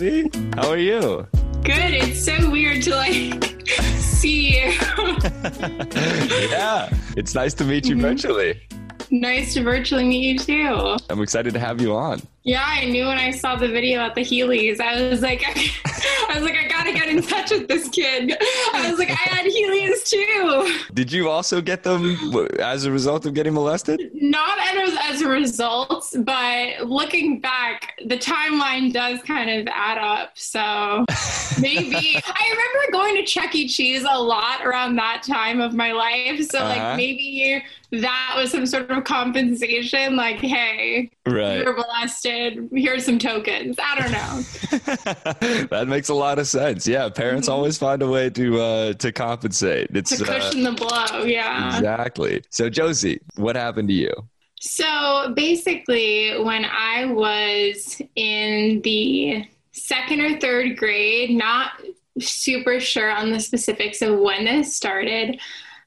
Josie. How are you? Good. It's so weird to like see you. yeah, it's nice to meet you mm-hmm. virtually. Nice to virtually meet you too. I'm excited to have you on. Yeah, I knew when I saw the video at the Heelys, I was like, I was like, I gotta get in touch with this kid. I was like, I had Heelys too. Did you also get them as a result of getting molested? Not as, as a result, but looking back, the timeline does kind of add up. So maybe I remember going to Chuck E. Cheese a lot around that time of my life. So uh-huh. like maybe that was some sort of compensation. Like, hey, right. you were molested. Here's some tokens. I don't know. that makes a lot of sense. Yeah, parents mm-hmm. always find a way to uh, to compensate. It's to cushion uh, the blow. Yeah, exactly. So, Josie, what happened to you? So basically, when I was in the second or third grade, not super sure on the specifics of when this started,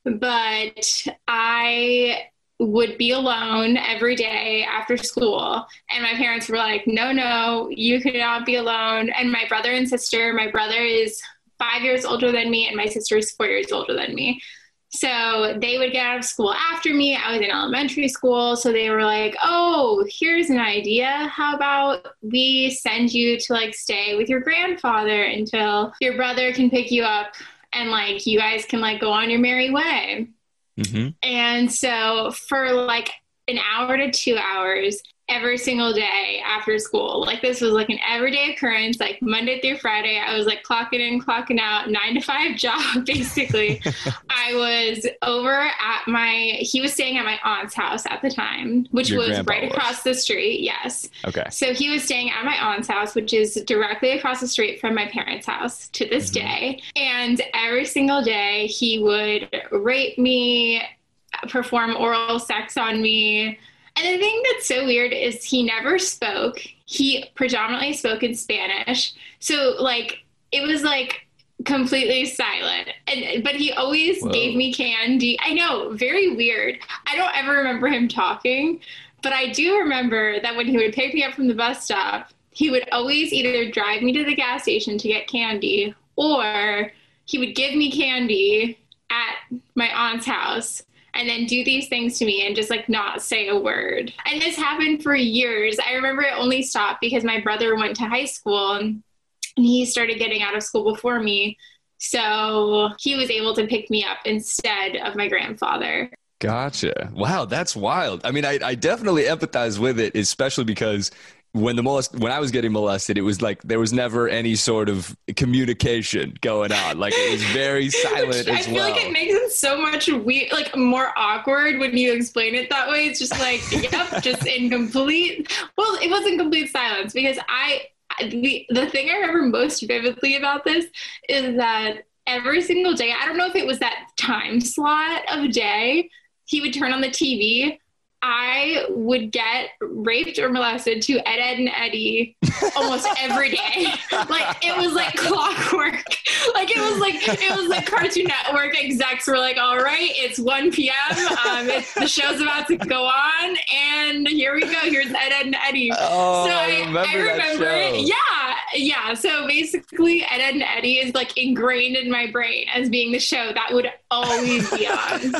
but I would be alone every day after school. And my parents were like, no, no, you cannot be alone. And my brother and sister, my brother is five years older than me, and my sister is four years older than me. So they would get out of school after me. I was in elementary school. So they were like, oh, here's an idea. How about we send you to like stay with your grandfather until your brother can pick you up and like you guys can like go on your merry way. Mm-hmm. And so for like an hour to two hours, every single day after school. Like this was like an everyday occurrence, like Monday through Friday. I was like clocking in, clocking out, nine to five job, basically. I was over at my, he was staying at my aunt's house at the time, which Your was right was. across the street. Yes. Okay. So he was staying at my aunt's house, which is directly across the street from my parents' house to this mm-hmm. day. And every single day he would rape me, perform oral sex on me, and the thing that's so weird is he never spoke. He predominantly spoke in Spanish. So like it was like completely silent. And but he always Whoa. gave me candy. I know, very weird. I don't ever remember him talking, but I do remember that when he would pick me up from the bus stop, he would always either drive me to the gas station to get candy or he would give me candy at my aunt's house and then do these things to me and just like not say a word. And this happened for years. I remember it only stopped because my brother went to high school and he started getting out of school before me. So he was able to pick me up instead of my grandfather. Gotcha. Wow, that's wild. I mean, I, I definitely empathize with it, especially because when the molest when I was getting molested, it was like there was never any sort of communication going on. Like it was very silent I feel well. like it makes it so much weird, like more awkward when you explain it that way. It's just like, yep, just in complete. Well, it wasn't complete silence because I the the thing I remember most vividly about this is that every single day, I don't know if it was that time slot of day, he would turn on the TV I would get raped or molested to Ed, Edd and Eddy almost every day. like it was like clockwork. Like it was like it was like Cartoon Network execs were like, "All right, it's 1 p.m. Um, it's, the show's about to go on, and here we go. Here's Ed, Edd and Eddy." Oh, so I, I remember, I remember it. Yeah, yeah. So basically, Ed, Edd and Eddy is like ingrained in my brain as being the show that would always be on.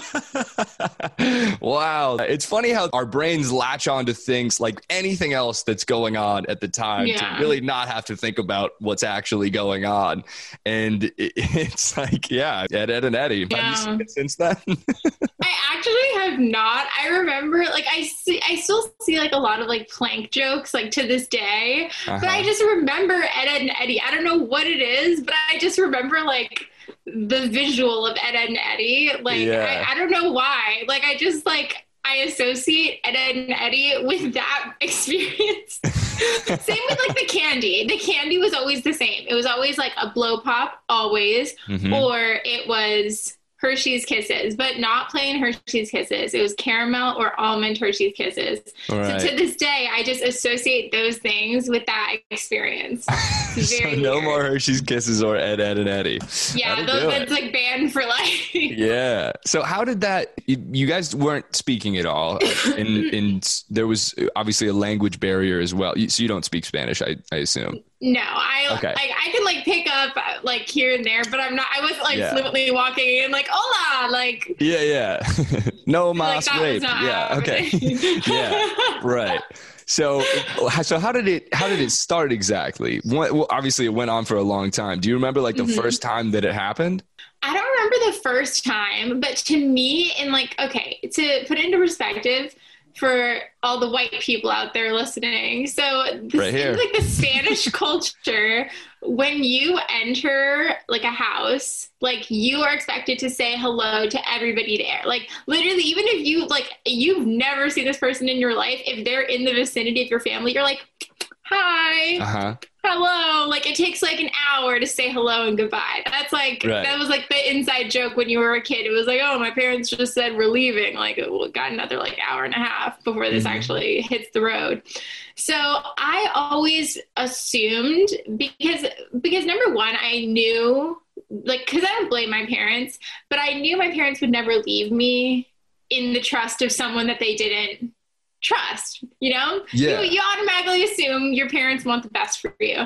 wow, it's funny how our brains latch on to things like anything else that's going on at the time yeah. to really not have to think about what's actually going on. And it's like, yeah, Ed, Edd, and Eddy. Yeah. Have you seen it since then? I actually have not. I remember, like, I see, I still see like a lot of like plank jokes, like to this day. Uh-huh. But I uh-huh. just remember Ed, Edd and Eddy. I don't know what it is, but I just remember like the visual of Ed, Edd and Eddy. Like, yeah. I, I don't know why. Like, I just like I associate Ed, Edd and Eddy with that experience. same with like the candy. The candy was always the same. It was always like a blow pop, always, mm-hmm. or it was Hershey's Kisses, but not plain Hershey's Kisses. It was caramel or almond Hershey's Kisses. Right. So to this day, I just associate those things with that experience. so no weird. more Hershey's Kisses or Ed, Edd, and Eddy. Yeah, those, that's like banned for life. yeah. So how did that? You guys weren't speaking at all, uh, and, and there was obviously a language barrier as well. So you don't speak Spanish, I, I assume. No, I okay. like I can like pick up like here and there, but I'm not. I wasn't like Yeah. fluently walking and like hola, like Yeah, yeah. no like mass rape. Yeah, okay. yeah, right. So, so how did it how did it start exactly? Well, obviously, it went on for a long time. Do you remember like the Mhm. first time that it happened? I don't remember the first time, but to me, and like, okay, to put it into perspective for all the white people out there listening. So, this Right here. is like the Spanish culture. When you enter like a house, like you are expected to say hello to everybody there. Like literally, even if you like you've never seen this person in your life, if they're in the vicinity of your family, you're like, hi Uh huh. Hello like it takes like an hour to say hello and goodbye that's like Right. that was like the inside joke when you were a kid it was like oh my parents just said we're leaving like well, got another like hour and a half before this Mhm. actually hits the road so i always assumed because because number one i knew like because i don't blame my parents but i knew my parents would never leave me in the trust of someone that they didn't trust you know Yeah. you, you automatically assume your parents want the best for you.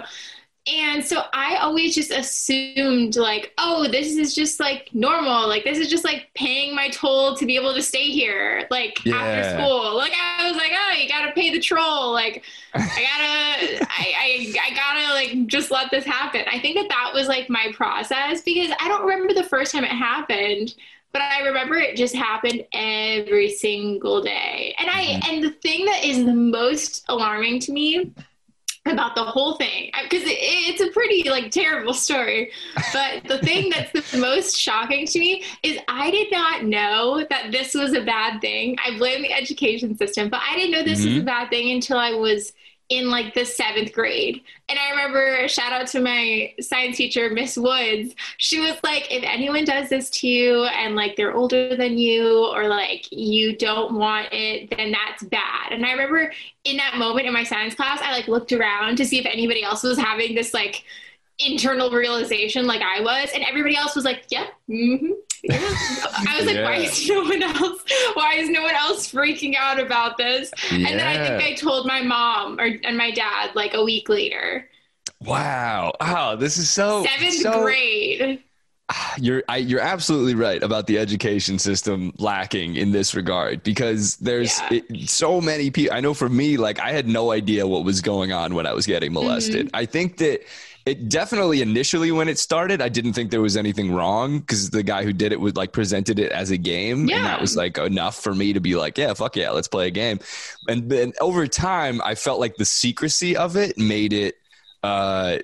And so I always just assumed, like, oh, this is just like normal. Like, this is just like paying my toll to be able to stay here, like Yeah. after school. Like, I was like, oh, you gotta pay the troll. Like, I gotta, I, I, I gotta like just let this happen. I think that that was like my process because I don't remember the first time it happened but I remember it just happened every single day. And I and the thing that is the most alarming to me about the whole thing because it, it's a pretty like terrible story but the thing that's the most shocking to me is i did not know that this was a bad thing i blame the education system but i didn't know this was Mhm. a bad thing until i was in like the seventh grade. And i remember shout out to my science teacher miss woods. She was like if anyone does this to you and like they're older than you or like you don't want it then that's bad. And i remember in that moment in my science class i like looked around to see if anybody else was having this like internal realization like i was and everybody else was like yeah mm-hmm yeah. i was like why is no one else why is no one else freaking out about this and then i think i told my mom or and my dad like a week later Wow. Wow. This is so seventh so- grade You're I, you're absolutely right about the education system lacking in this regard because there's Yeah. it, so many people. I know for me, like I had no idea what was going on when I was getting Mm-hmm. molested. I think that it definitely initially when it started, I didn't think there was anything wrong because the guy who did it was like presented it as a game, and that was like enough for me to be like, yeah, fuck yeah, let's play a game. And then over time, I felt like the secrecy of it made it uh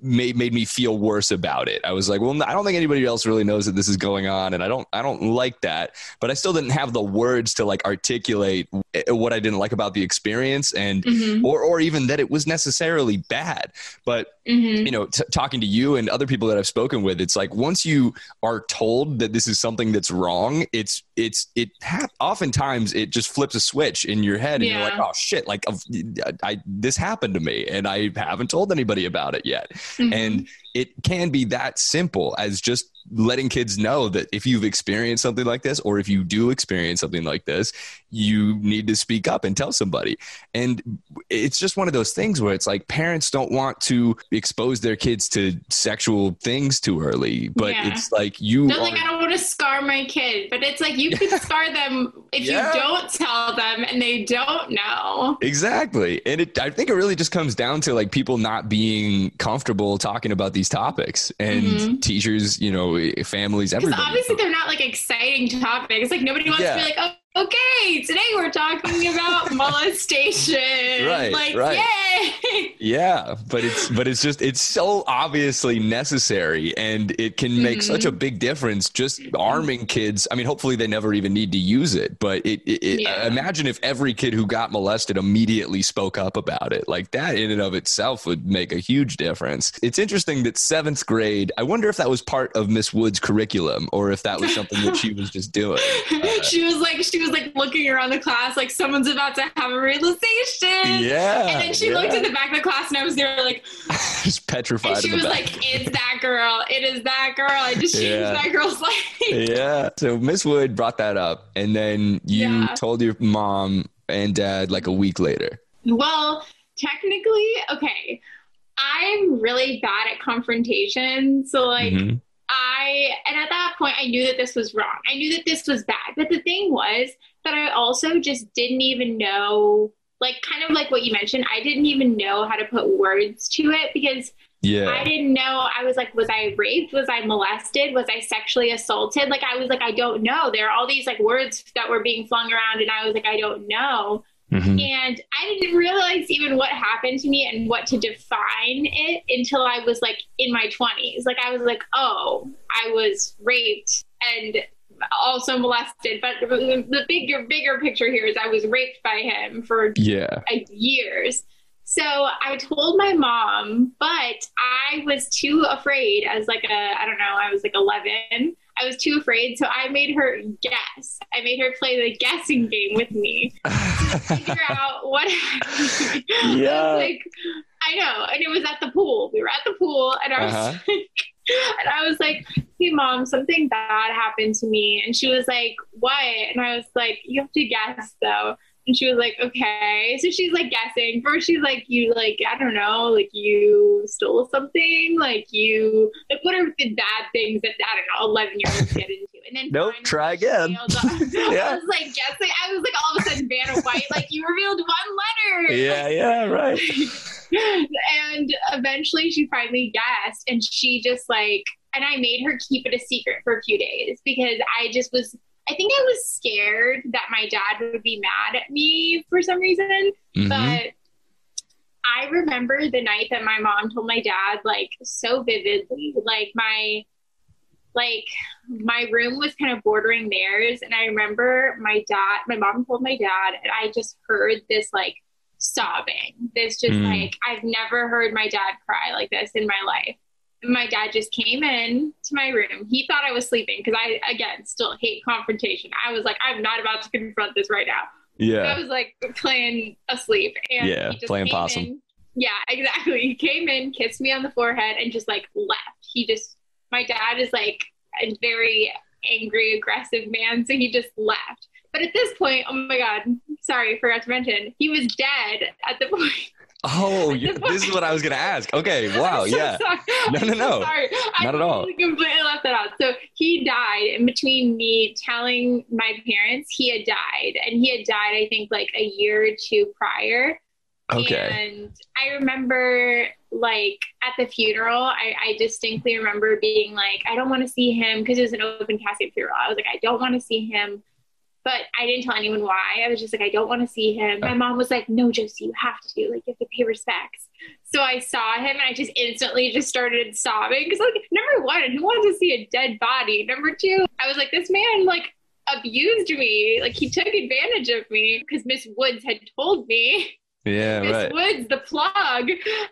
made made me feel worse about it. I was like, well, I don't think anybody else really knows that this is going on, and I don't I don't like that. But I still didn't have the words to like articulate what I didn't like about the experience, and Mhm. or or even that it was necessarily bad. But Mhm. you know, t- talking to you and other people that I've spoken with, it's like once you are told that this is something that's wrong, it's it's it ha- oftentimes it just flips a switch in your head, and you're like, oh shit, like of- I this happened to me, and I haven't told anybody about it yet, Mhm. and it can be that simple as just letting kids know that if you've experienced something like this or if you do experience something like this you need to speak up and tell somebody and it's just one of those things where it's like parents don't want to expose their kids to sexual things too early but Yeah. it's like you They're like, I don't want to scar my kid, but it's like you could scar them if Yeah. you don't tell them and they don't know. Exactly. And it, I think it really just comes down to like people not being comfortable talking about these topics and Mhm. teachers, you know, families, Because everybody. obviously they're not like exciting topics. Like nobody wants Yeah. to be like, oh, okay, today we're talking about molestation. Right, Like, right. yay. Yeah, but it's but it's just it's so obviously necessary and it can make Mm-hmm. such a big difference just arming kids. I mean, hopefully they never even need to use it, but it, it, it Yeah. imagine if every kid who got molested immediately spoke up about it. Like that in and of itself would make a huge difference. It's interesting that 7th grade, I wonder if that was part of Miss Wood's curriculum or if that was something that she was just doing. Uh, she was like, she was like looking around the class, like someone's about to have a realization. yeah. And then she yeah. looked at the back of the class and I was there like, just petrified and she was back. like, it's that girl. It is that girl. I just changed Yeah. that girl's life. yeah. So Miss Wood brought that up, and then you Yeah. told your mom and dad like a week later. Well, technically, okay. I'm really bad at confrontation. So, like, mm-hmm. I, and at that point, I knew that this was wrong. I knew that this was bad. But the thing was that I also just didn't even know, like, kind of like what you mentioned, I didn't even know how to put words to it because yeah. I didn't know. I was like, was I raped? Was I molested? Was I sexually assaulted? Like, I was like, I don't know. There are all these like words that were being flung around, and I was like, I don't know. Mm-hmm. And I didn't realize even what happened to me and what to define it until I was like in my 20s. Like, I was like, oh, I was raped and also molested. But the bigger, bigger picture here is I was raped by him for yeah. years. So I told my mom, but I was too afraid as like a, I don't know, I was like 11. I was too afraid. So I made her guess. I made her play the guessing game with me to figure out what happened. Yeah. I like, I know. And it was at the pool. We were at the pool and I was uh-huh. like, and I was like, hey mom, something bad happened to me. And she was like, what? And I was like, you have to guess though. And she was like, okay. So she's like guessing. First, she's like, you like, I don't know, like you stole something, like you, like what are the bad things that, I don't know, 11 year olds get into? And then, nope, try again. yeah. I was like, guessing. I was like, all of a sudden, Vanna White, like you revealed one letter. Yeah, yeah, right. and eventually she finally guessed and she just like, and I made her keep it a secret for a few days because I just was I think I was scared that my dad would be mad at me for some reason. Mm-hmm. But I remember the night that my mom told my dad, like so vividly, like my like my room was kind of bordering theirs and i remember my dad my mom told my dad and i just heard this like sobbing this just mm. like i've never heard my dad cry like this in my life my dad just came in to my room. He thought I was sleeping because I, again, still hate confrontation. I was like, I'm not about to confront this right now. Yeah. So I was like playing asleep. And yeah, playing possum. In. Yeah, exactly. He came in, kissed me on the forehead, and just like left. He just, my dad is like a very angry, aggressive man. So he just left. But at this point, oh my God, sorry, forgot to mention, he was dead at the point. Oh, this is what I was to ask. Okay, wow, so yeah. Sorry. No, no, no. Sorry. Not I at all. completely left that out. So he died in between me telling my parents he had died. And he had died, I think, like a year or two prior. Okay. And I remember, like, at the funeral, I, I distinctly remember being like, I don't want to see him because it was an open casket funeral. I was like, I don't want to see him but I didn't tell anyone why. I was just like, I don't want to see him. My mom was like, No, Josie, you have to. Like, you have to pay respects. So I saw him and I just instantly just started sobbing because, like, number one, who wants to see a dead body? Number two, I was like, this man, like, abused me. Like, he took advantage of me because Miss Woods had told me. Yeah, Miss right. Woods, the plug,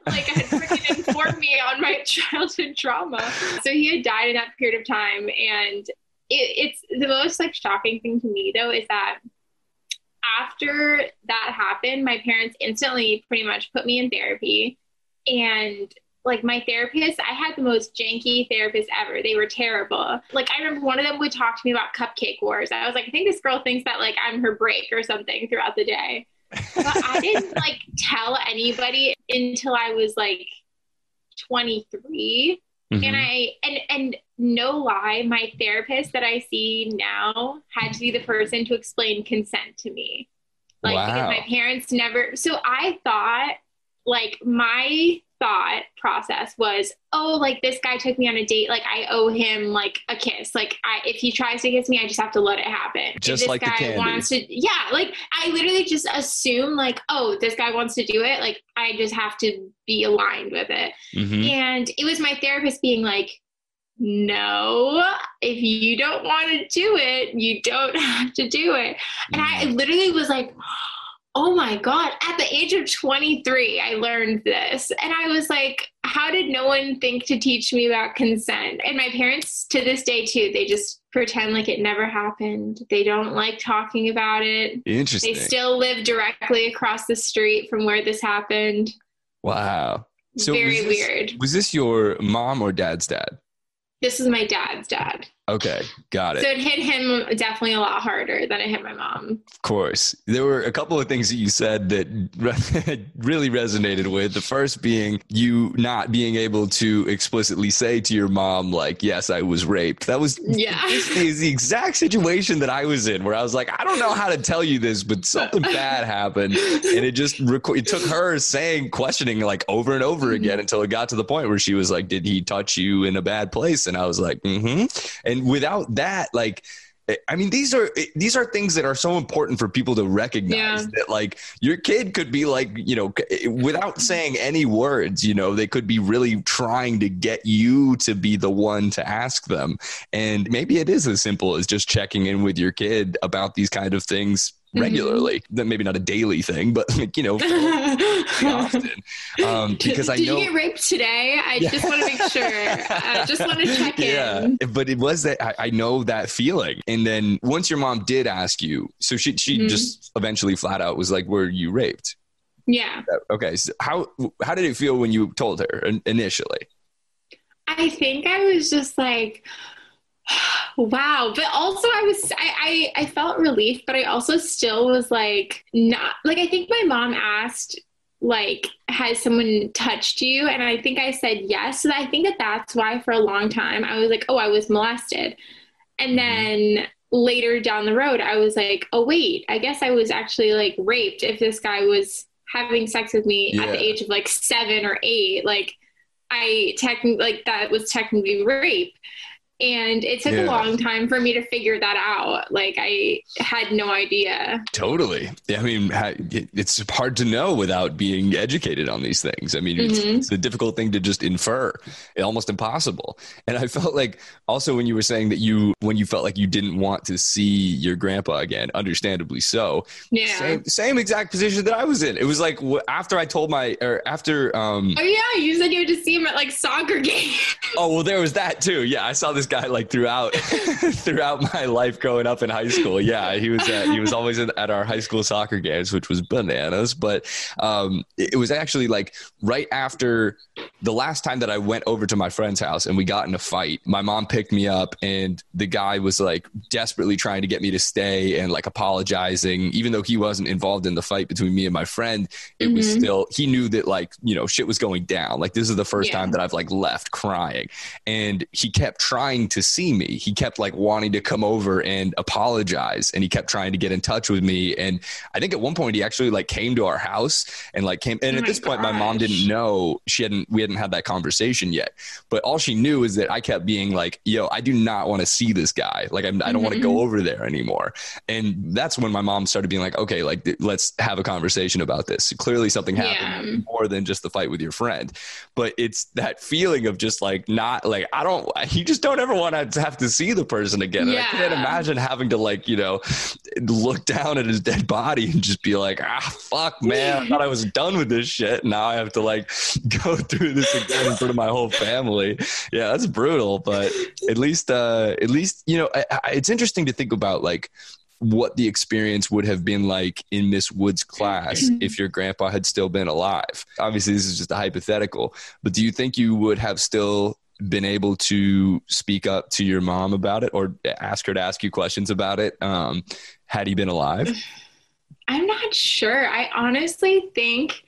like had freaking informed me on my childhood trauma. So he had died in that period of time, and it, it's the most like shocking thing to me though is that after that happened, my parents instantly pretty much put me in therapy. And like my therapist, I had the most janky therapist ever. They were terrible. Like I remember one of them would talk to me about cupcake wars. I was like, I think this girl thinks that like I'm her break or something throughout the day. But I didn't like tell anybody until I was like 23. Mm-hmm. And I and and no lie, my therapist that I see now had to be the person to explain consent to me. Like wow. because my parents never so I thought like my thought process was, oh, like this guy took me on a date, like I owe him like a kiss. Like I, if he tries to kiss me, I just have to let it happen. Just if this like guy wants to, yeah. Like I literally just assume like, oh, this guy wants to do it. Like I just have to be aligned with it. Mm-hmm. And it was my therapist being like, no, if you don't want to do it, you don't have to do it. And I mm-hmm. literally was like, oh my God, at the age of 23, I learned this. And I was like, how did no one think to teach me about consent? And my parents, to this day, too, they just pretend like it never happened. They don't like talking about it. Interesting. They still live directly across the street from where this happened. Wow. So Very was this, weird. Was this your mom or dad's dad? This is my dad's dad. Okay, got it. So it hit him definitely a lot harder than it hit my mom. Of course. There were a couple of things that you said that really resonated with. The first being you not being able to explicitly say to your mom, like, yes, I was raped. That was yeah. is the exact situation that I was in where I was like, I don't know how to tell you this, but something bad happened. And it just, it took her saying, questioning like over and over mm-hmm. again until it got to the point where she was like, did he touch you in a bad place? And I was like, mm hmm and without that like eh, I mean, these are eh, these are things that are so important for people to recognize yeah. that, like, your kid could be like, you know, eh, without saying any words, you know, they could be really trying to get you to be the one to ask them, and maybe it is as simple as just checking in with your kid about these kind of things. Regularly. Mm-hmm. Maybe not a daily thing, but like, you know, often. Um, because Did I know. you get raped today? I yeah. just want to make sure. I just want to check in. Yeah, but it was that I, I, know that feeling. And then once your mom did ask you, so she she mm-hmm. just eventually flat out was like, "Were you raped?" Yeah. Okay. So how how did it feel when you told her initially? I think I was just like wow but also i was I, I, I felt relief but i also still was like not like i think my mom asked like has someone touched you and i think i said yes so i think that that's why for a long time i was like oh i was molested and mm-hmm. then later down the road i was like oh wait i guess i was actually like raped if this guy was having sex with me yeah. at the age of like seven or eight like i technically like that was technically rape and it took yeah. a long time for me to figure that out. Like i had no idea. Totally. I mean it's hard to know without being educated on these things. I mean mm-hmm. it's, it's, a difficult thing to just infer It's almost impossible. And i felt like also when you were saying that you when you felt like you didn't want to see your grandpa again understandably so. Yeah. Same, same exact position that i was in. It was like after i told my or after um oh yeah. You said you had to see him at like soccer games oh well there was that too. Yeah i saw this guy like throughout throughout my life growing up in high school. Yeah, he was at, he was always at our high school soccer games, which was bananas. But um, it was actually like right after the last time that I went over to my friend's house and we got in a fight. My mom picked me up, and the guy was like desperately trying to get me to stay and like apologizing, even though he wasn't involved in the fight between me and my friend. It mm-hmm. was still he knew that like you know shit was going down. Like this is the first yeah. time that I've like left crying, and he kept trying trying to see me. He kept like wanting to come over and apologize and he kept trying to get in touch with me. And I think at one point he actually like came to our house and like came and oh at this gosh. point my mom didn't know she hadn't we hadn't had that conversation yet. But all she knew is that I kept being like, yo, I do not want to see this guy. Like I'm, I do not want to go over there anymore. And that's when my mom started being like, okay, like let's have a conversation about this. Clearly something happened yeah. more than just the fight with your friend. But it's that feeling of just like not like I don't you just don't ever want to have to see the person again. Yeah. I can't imagine having to like, you know, look down at his dead body and just be like, ah, fuck, man. I thought I was done with this shit. Now I have to like go through this again in front of my whole family. Yeah, that's brutal. But at least, uh, at least, you know, I, I, it's interesting to think about like, what the experience would have been like in Miss Wood's class mm-hmm. if your grandpa had still been alive. Obviously, this is just a hypothetical, but do you think you would have still been able to speak up to your mom about it or ask her to ask you questions about it um, had he been alive? I'm not sure. I honestly think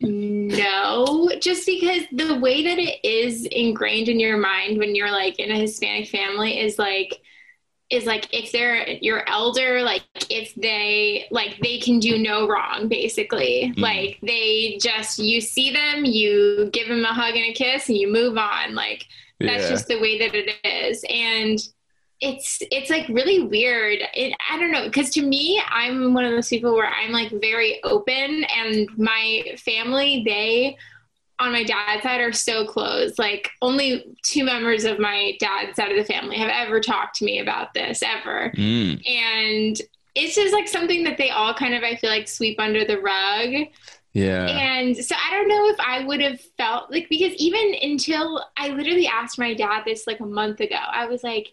no, just because the way that it is ingrained in your mind when you're like in a Hispanic family is like, is like if they're your elder like if they like they can do no wrong basically mm. like they just you see them you give them a hug and a kiss and you move on like that's yeah. just the way that it is and it's it's like really weird it, i don't know because to me i'm one of those people where i'm like very open and my family they on my dad's side are so close. Like only two members of my dad's side of the family have ever talked to me about this ever. Mm. And it's just like something that they all kind of I feel like sweep under the rug. Yeah. And so I don't know if I would have felt like because even until I literally asked my dad this like a month ago, I was like,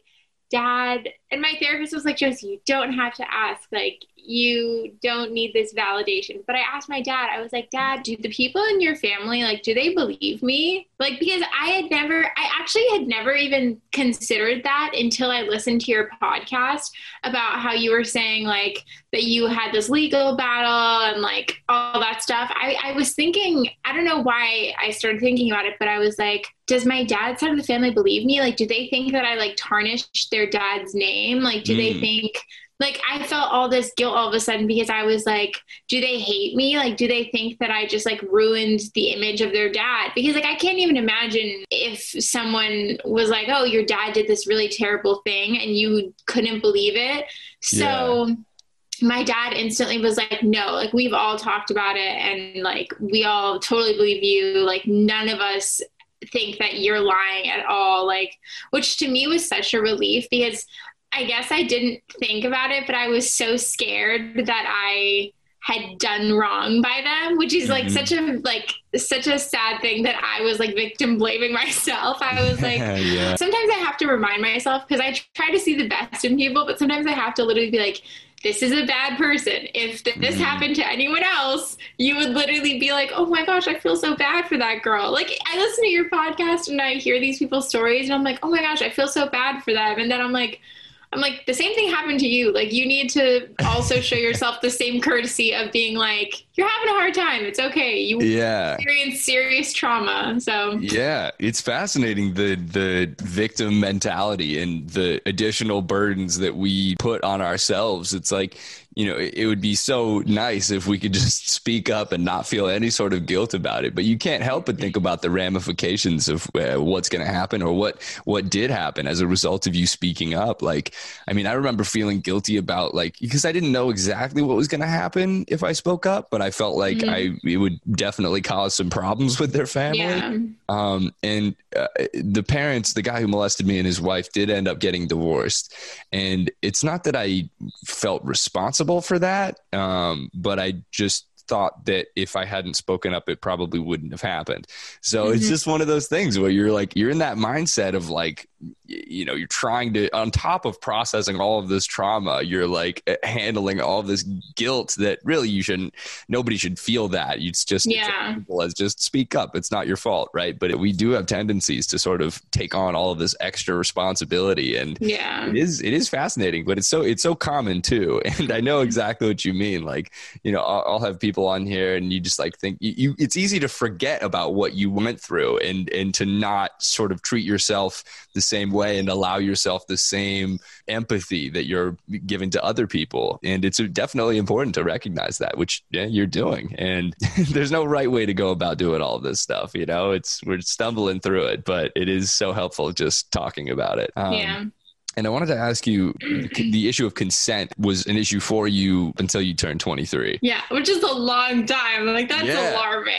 dad, and my therapist was like, Josie, you don't have to ask. Like, you don't need this validation. But I asked my dad, I was like, Dad, do the people in your family, like, do they believe me? Like, because I had never, I actually had never even considered that until I listened to your podcast about how you were saying, like, that you had this legal battle and like all that stuff. I, I was thinking, I don't know why I started thinking about it, but I was like, does my dad's side of the family believe me? Like, do they think that I like tarnished their dad's name? Like, do mm. they think like I felt all this guilt all of a sudden because I was like, do they hate me? Like, do they think that I just like ruined the image of their dad? Because like I can't even imagine if someone was like, oh, your dad did this really terrible thing and you couldn't believe it. So yeah. my dad instantly was like, no, like we've all talked about it and like we all totally believe you. Like none of us think that you're lying at all like which to me was such a relief because I guess I didn't think about it, but I was so scared that I had done wrong by them, which is like mm-hmm. such a like such a sad thing that I was like victim blaming myself. I was like yeah. sometimes I have to remind myself because I try to see the best in people, but sometimes I have to literally be like this is a bad person. If this mm-hmm. happened to anyone else, you would literally be like, "Oh my gosh, I feel so bad for that girl." Like I listen to your podcast and I hear these people's stories and I'm like, "Oh my gosh, I feel so bad for them." And then I'm like, I'm like, the same thing happened to you. Like, you need to also show yourself the same courtesy of being like, you're having a hard time. It's okay. You yeah. experience serious trauma. So yeah, it's fascinating the the victim mentality and the additional burdens that we put on ourselves. It's like you know, it, would be so nice if we could just speak up and not feel any sort of guilt about it. But you can't help but think about the ramifications of uh, what's going to happen or what what did happen as a result of you speaking up. Like, I mean, I remember feeling guilty about like because I didn't know exactly what was going to happen if I spoke up, but I felt like mm-hmm. I it would definitely cause some problems with their family. Yeah. Um, and uh, the parents, the guy who molested me and his wife, did end up getting divorced. And it's not that I felt responsible for that. Um, but I just thought that if I hadn't spoken up, it probably wouldn't have happened. So mm-hmm. it's just one of those things where you're like, you're in that mindset of like, you know you're trying to on top of processing all of this trauma you're like handling all this guilt that really you shouldn't nobody should feel that. It's just yeah. as just speak up. It's not your fault right? But we do have tendencies to sort of take on all of this extra responsibility and yeah. it is it is fascinating but it's so it's so common too. And i know exactly what you mean. Like you know i'll, I'll have people on here and you just like think you, you it's easy to forget about what you went through and and to not sort of treat yourself the same way and allow yourself the same empathy that you're giving to other people. And it's definitely important to recognize that, which yeah, you're doing. And there's no right way to go about doing all this stuff. You know, it's we're stumbling through it, but it is so helpful just talking about it. Um, yeah. And I wanted to ask you the issue of consent was an issue for you until you turned 23. Yeah, which is a long time. Like, that's yeah. alarming.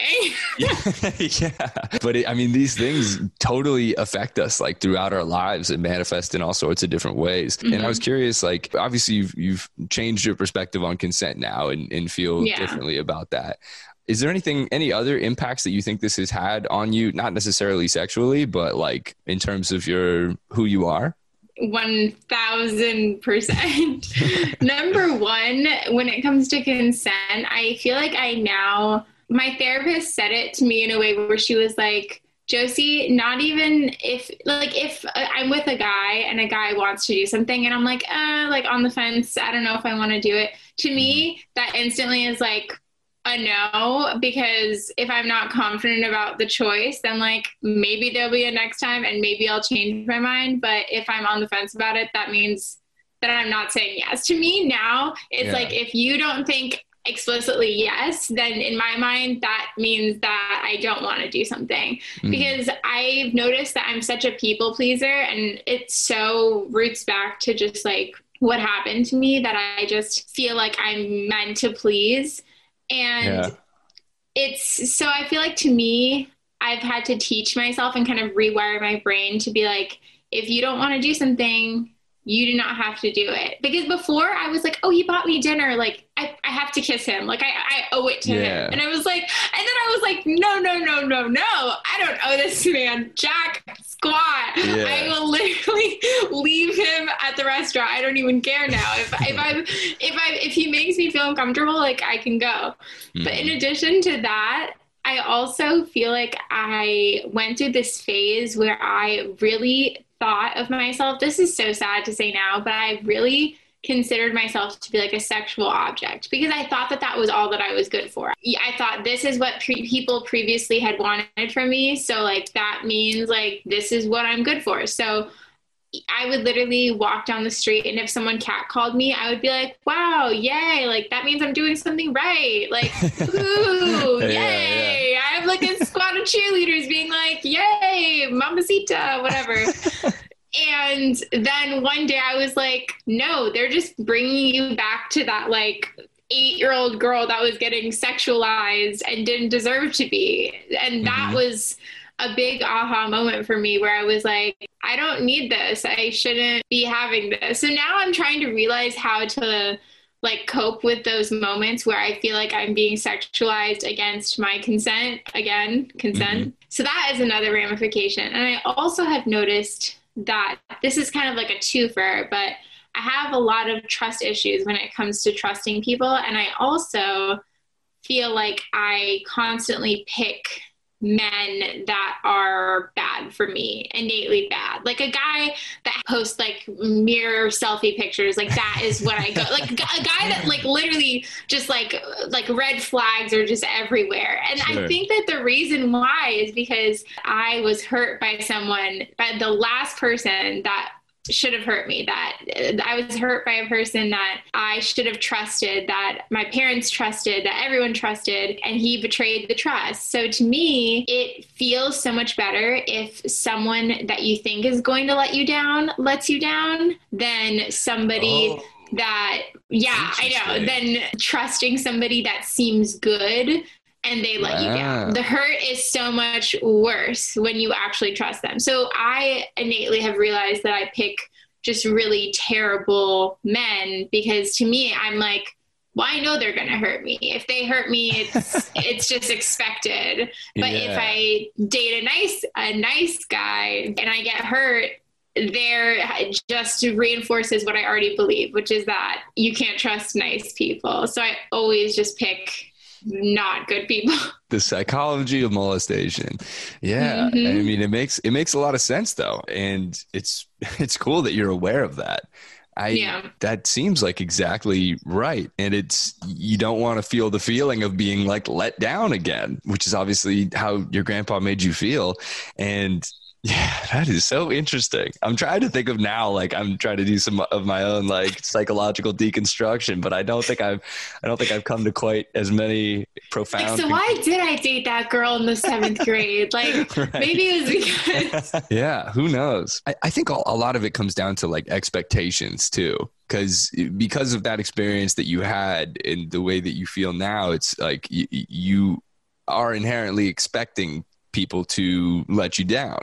yeah. But it, I mean, these things totally affect us like throughout our lives and manifest in all sorts of different ways. Mm-hmm. And I was mm-hmm. curious, like, obviously, you've, you've changed your perspective on consent now and, and feel yeah. differently about that. Is there anything, any other impacts that you think this has had on you? Not necessarily sexually, but like in terms of your who you are? 1000%. Number one, when it comes to consent, I feel like I now, my therapist said it to me in a way where she was like, Josie, not even if, like, if I'm with a guy and a guy wants to do something and I'm like, uh, like on the fence, I don't know if I want to do it. To me, that instantly is like, a no because if I'm not confident about the choice, then like maybe there'll be a next time and maybe I'll change my mind. But if I'm on the fence about it, that means that I'm not saying yes. To me now, it's yeah. like if you don't think explicitly yes, then in my mind, that means that I don't want to do something mm-hmm. because I've noticed that I'm such a people pleaser and it so roots back to just like what happened to me that I just feel like I'm meant to please and yeah. it's so I feel like to me, I've had to teach myself and kind of rewire my brain to be like, if you don't want to do something, you do not have to do it. Because before I was like, oh, he bought me dinner. Like, I, I have to kiss him. Like, I, I owe it to yeah. him. And I was like, and then I was like, no, no, no, no, no. I don't owe this man Jack squat. Yeah. I will literally leave him at the restaurant. I don't even care now. If if I if I if he makes me feel uncomfortable, like I can go. Mm-hmm. But in mm-hmm. addition to that, I also feel like I went through this phase where I really thought of myself. This is so sad to say now, but I really considered myself to be like a sexual object because I thought that that was all that I was good for. I thought this is what pre- people previously had wanted from me. So, like, that means like this is what I'm good for. So, I would literally walk down the street and if someone cat called me, I would be like, wow, yay. Like that means I'm doing something right. Like, ooh, yeah, yay. Yeah. Have like a squad of cheerleaders being like, yay, mamacita, whatever. and then one day I was like, no, they're just bringing you back to that like eight year old girl that was getting sexualized and didn't deserve to be. And that mm-hmm. was a big aha moment for me where I was like, I don't need this. I shouldn't be having this. So now I'm trying to realize how to like cope with those moments where I feel like I'm being sexualized against my consent. Again, consent. Mm-hmm. So that is another ramification. And I also have noticed that this is kind of like a twofer, but I have a lot of trust issues when it comes to trusting people. And I also feel like I constantly pick men that are bad for me, innately bad. Like a guy that posts like mirror selfie pictures, like that is what I go. Like a guy that like literally just like like red flags are just everywhere. And sure. I think that the reason why is because I was hurt by someone, by the last person that should have hurt me that uh, i was hurt by a person that i should have trusted that my parents trusted that everyone trusted and he betrayed the trust. So to me it feels so much better if someone that you think is going to let you down lets you down than somebody oh. that yeah i know then trusting somebody that seems good and they let you down. The hurt is so much worse when you actually trust them. So I innately have realized that I pick just really terrible men because to me, I'm like, well, I know they're going to hurt me. If they hurt me, it's it's just expected. But yeah. if I date a nice a nice guy and I get hurt, there just reinforces what I already believe, which is that you can't trust nice people. So I always just pick not good people. The psychology of molestation. Yeah. Mm-hmm. I mean it makes it makes a lot of sense though. And it's it's cool that you're aware of that. I yeah. that seems like exactly right. And it's you don't want to feel the feeling of being like let down again, which is obviously how your grandpa made you feel. And yeah, that is so interesting. I'm trying to think of now, like I'm trying to do some of my own like psychological deconstruction, but I don't think I've, I don't think I've come to quite as many profound. Like, so why did I date that girl in the seventh grade? Like right. maybe it was because. yeah, who knows? I, I think a lot of it comes down to like expectations too because because of that experience that you had and the way that you feel now it's like you, you are inherently expecting people to let you down.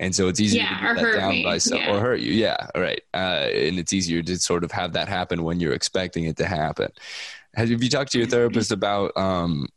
And so it's easier yeah, to let down me. by some yeah. or hurt you. Yeah. Right. Uh, and it's easier to sort of have that happen when you're expecting it to happen. Have you talked to your therapist about um,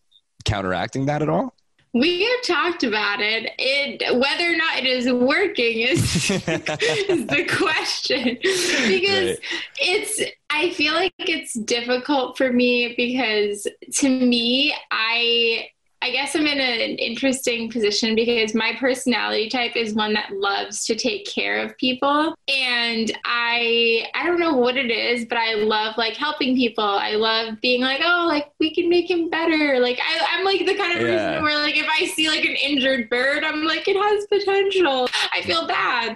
counteracting that at all? We have talked about it. It whether or not it is working is, is the question because right. it's. I feel like it's difficult for me because to me, I I guess I'm in an interesting position because my personality type is one that loves to take care of people. And I I don't know what it is, but I love like helping people. I love being like, oh, like we can make him better. Like I, am like the kind of yeah. person where like if I see like an injured bird, I'm like, it has potential. I feel bad.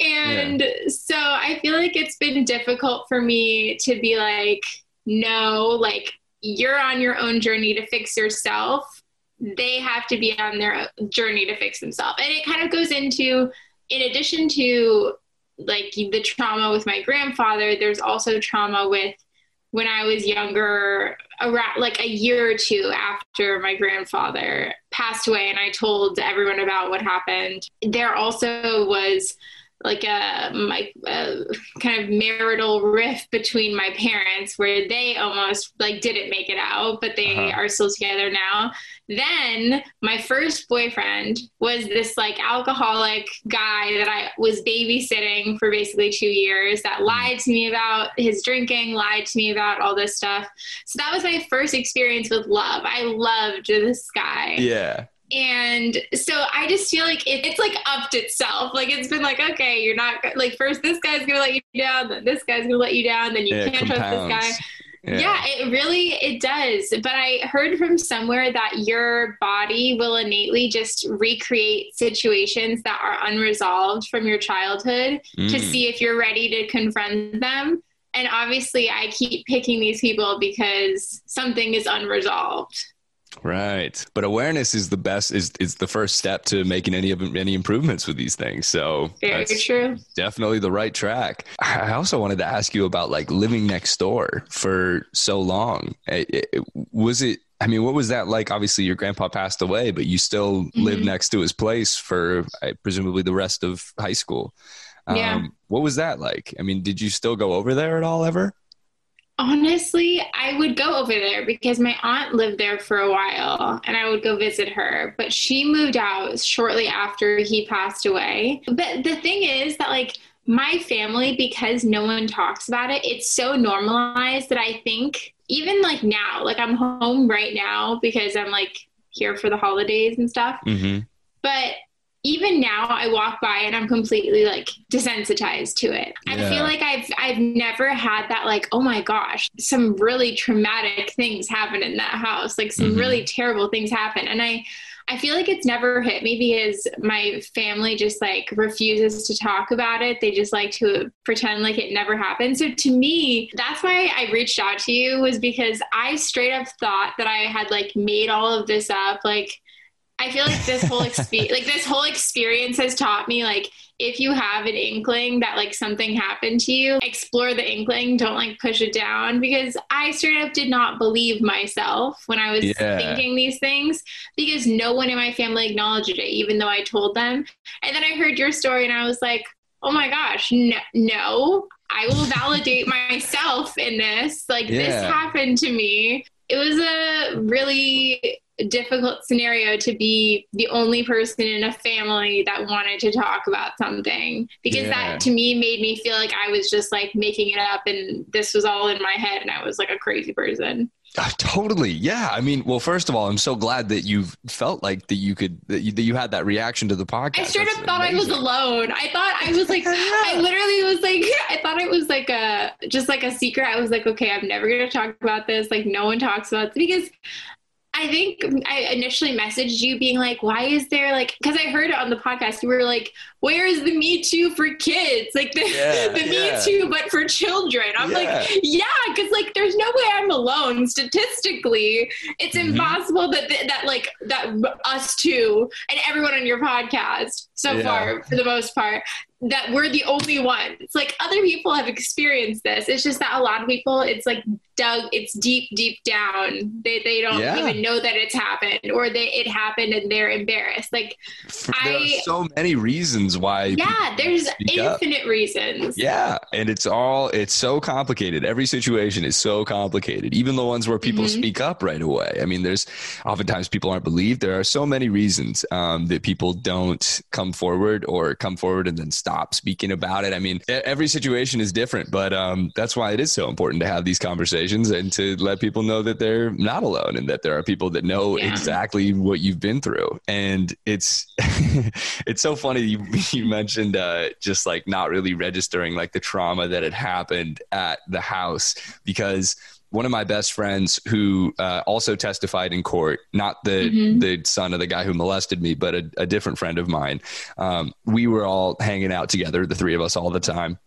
And yeah. so I feel like it's been difficult for me to be like, no, like you're on your own journey to fix yourself they have to be on their journey to fix themselves. And it kind of goes into, in addition to like the trauma with my grandfather, there's also trauma with when I was younger, around like a year or two after my grandfather passed away, and I told everyone about what happened. There also was like a my a kind of marital rift between my parents where they almost like didn't make it out but they uh-huh. are still together now. Then my first boyfriend was this like alcoholic guy that I was babysitting for basically 2 years that hmm. lied to me about his drinking lied to me about all this stuff. So that was my first experience with love. I loved this guy. Yeah and so I just feel like it, it's like upped itself. Like it's been like, okay, you're not like first this guy's gonna let you down, then this guy's gonna let you down, then you yeah, can't trust this guy. Yeah. yeah. it really it does. But I heard from somewhere that your body will innately just recreate situations that are unresolved from your childhood mm. to see if you're ready to confront them. And obviously, I keep picking these people because something is unresolved. Right. But awareness is the best is is the first step to making any of any improvements with these things. So very true. Definitely the right track. I also wanted to ask you about like living next door for so long. It, it, was it I mean, what was that like? Obviously, your grandpa passed away, but you still mm-hmm. lived next to his place for presumably the rest of high school. Um, yeah. What was that like? I mean, did you still go over there at all ever? Honestly, I would go over there because my aunt lived there for a while and I would go visit her. But she moved out shortly after he passed away. But the thing is that, like, my family, because no one talks about it, it's so normalized that I think even like now, like, I'm home right now because I'm like here for the holidays and stuff. Mm-hmm. But even now I walk by and I'm completely like desensitized to it. Yeah. I feel like I've I've never had that like oh my gosh some really traumatic things happen in that house like some mm-hmm. really terrible things happen and I I feel like it's never hit me because my family just like refuses to talk about it. They just like to pretend like it never happened. So to me, that's why I reached out to you was because I straight up thought that I had like made all of this up like I feel like this whole experience, like this whole experience has taught me like if you have an inkling that like something happened to you, explore the inkling, don't like push it down because I straight up did not believe myself when I was yeah. thinking these things because no one in my family acknowledged it even though I told them. And then I heard your story and I was like, "Oh my gosh, no, no I will validate myself in this. Like yeah. this happened to me. It was a really difficult scenario to be the only person in a family that wanted to talk about something because yeah. that to me made me feel like I was just like making it up and this was all in my head and I was like a crazy person. Uh, totally. Yeah. I mean, well, first of all, I'm so glad that you felt like that you could, that you, that you had that reaction to the podcast. I straight up thought amazing. I was alone. I thought I was like, I literally was like, I thought it was like a, just like a secret. I was like, okay, I'm never going to talk about this. Like, no one talks about this because I think I initially messaged you being like, why is there like, because I heard it on the podcast, you were like, where is the Me Too for kids? Like the, yeah, the yeah. Me Too, but for children. I'm yeah. like, yeah, because like there's no way I'm alone. Statistically, it's mm-hmm. impossible that, that like, that us two and everyone on your podcast so far, for the most part, that we're the only ones. It's like other people have experienced this. It's just that a lot of people, it's like dug, it's deep, deep down. They, they don't yeah. even know that it's happened or that it happened and they're embarrassed. Like there I, are so many reasons why. Yeah, there's infinite up. reasons. Yeah. And it's all, it's so complicated. Every situation is so complicated. Even the ones where people mm-hmm. speak up right away. I mean, there's oftentimes people aren't believed. There are so many reasons um, that people don't come forward or come forward and then stop stop speaking about it. I mean, every situation is different, but um, that's why it is so important to have these conversations and to let people know that they're not alone and that there are people that know yeah. exactly what you've been through. And it's it's so funny you, you mentioned uh, just like not really registering like the trauma that had happened at the house because one of my best friends who uh, also testified in court, not the mm-hmm. the son of the guy who molested me, but a, a different friend of mine. Um, we were all hanging out together, the three of us, all the time,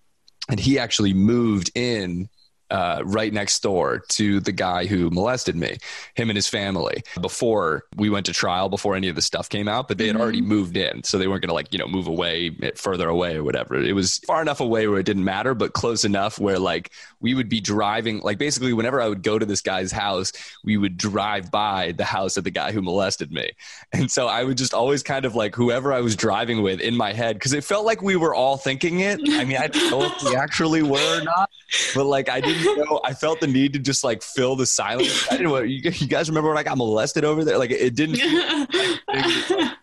and he actually moved in uh, right next door to the guy who molested me, him and his family, before we went to trial, before any of the stuff came out. But they had mm-hmm. already moved in, so they weren't going to like you know move away eh, further away or whatever. It was far enough away where it didn't matter, but close enough where like we would be driving. Like basically, whenever I would go to this guy's house, we would drive by the house of the guy who molested me, and so I would just always kind of like whoever I was driving with in my head because it felt like we were all thinking it. I mean, I don't know if we actually were or not, but like I didn't know. I felt the need to just like fill the silence. I didn't know. You, you guys remember when I got molested over there? Like it didn't.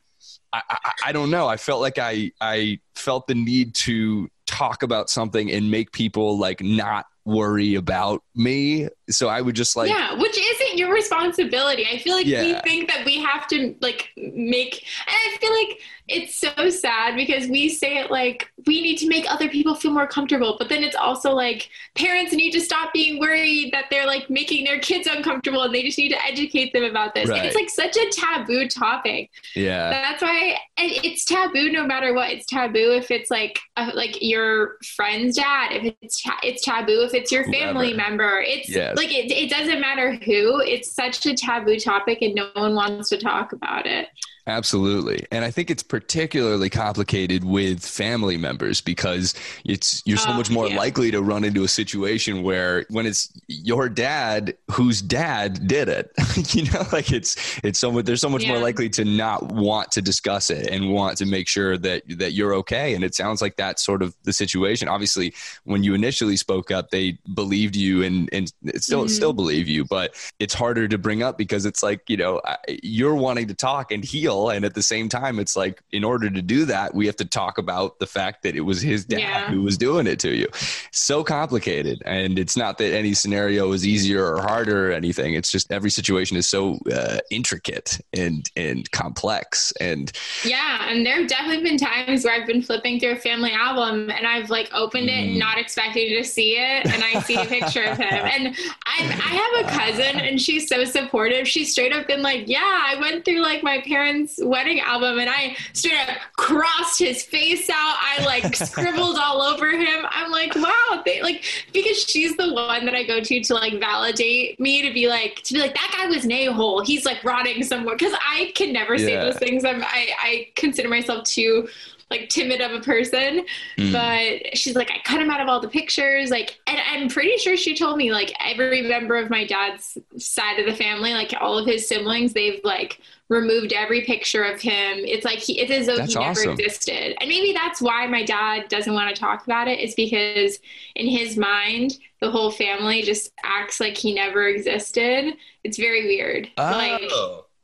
I, I, I don't know. I felt like I I felt the need to talk about something and make people like not worry about me. So I would just like Yeah, which isn't your responsibility. I feel like yeah. we think that we have to like make and I feel like it's so sad because we say it like we need to make other people feel more comfortable, but then it's also like parents need to stop being worried that they're like making their kids uncomfortable and they just need to educate them about this. Right. And it's like such a taboo topic. Yeah. That's why it's taboo no matter what. It's taboo if it's like a, like your friend's dad, if it's ta- it's taboo if it's your family Whoever. member. It's yes. like it, it doesn't matter who. It's such a taboo topic and no one wants to talk about it. Absolutely. And I think it's particularly complicated with family members because it's you're so much more yeah. likely to run into a situation where when it's your dad whose dad did it, you know, like it's it's so much there's so much yeah. more likely to not want to discuss it and want to make sure that that you're okay. And it sounds like that's sort of the situation. Obviously, when you initially spoke up, they believed you and and still mm-hmm. still believe you, but it's harder to bring up because it's like, you know, you're wanting to talk and heal and at the same time, it's like, in order to do that, we have to talk about the fact that it was his dad yeah. who was doing it to you. So complicated. And it's not that any scenario is easier or harder or anything. It's just every situation is so uh, intricate and, and complex. And yeah. And there have definitely been times where I've been flipping through a family album and I've like opened it, mm. not expecting to see it. And I see a picture of him. And I, I have a cousin and she's so supportive. She's straight up been like, yeah, I went through like my parents' wedding album and I straight up crossed his face out. I like scribbled all over him. I'm like, wow, they like because she's the one that I go to to like validate me to be like to be like that guy was an a hole. He's like rotting somewhere because I can never say those things. I'm, I I consider myself too like timid of a person mm. but she's like i cut him out of all the pictures like and i'm pretty sure she told me like every member of my dad's side of the family like all of his siblings they've like removed every picture of him it's like he, it's as though that's he never awesome. existed and maybe that's why my dad doesn't want to talk about it is because in his mind the whole family just acts like he never existed it's very weird oh. like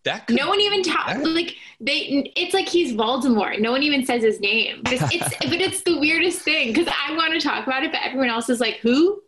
that could, no one even talks like they. It's like he's Voldemort. No one even says his name. But it's, it's but it's the weirdest thing because I want to talk about it, but everyone else is like, "Who?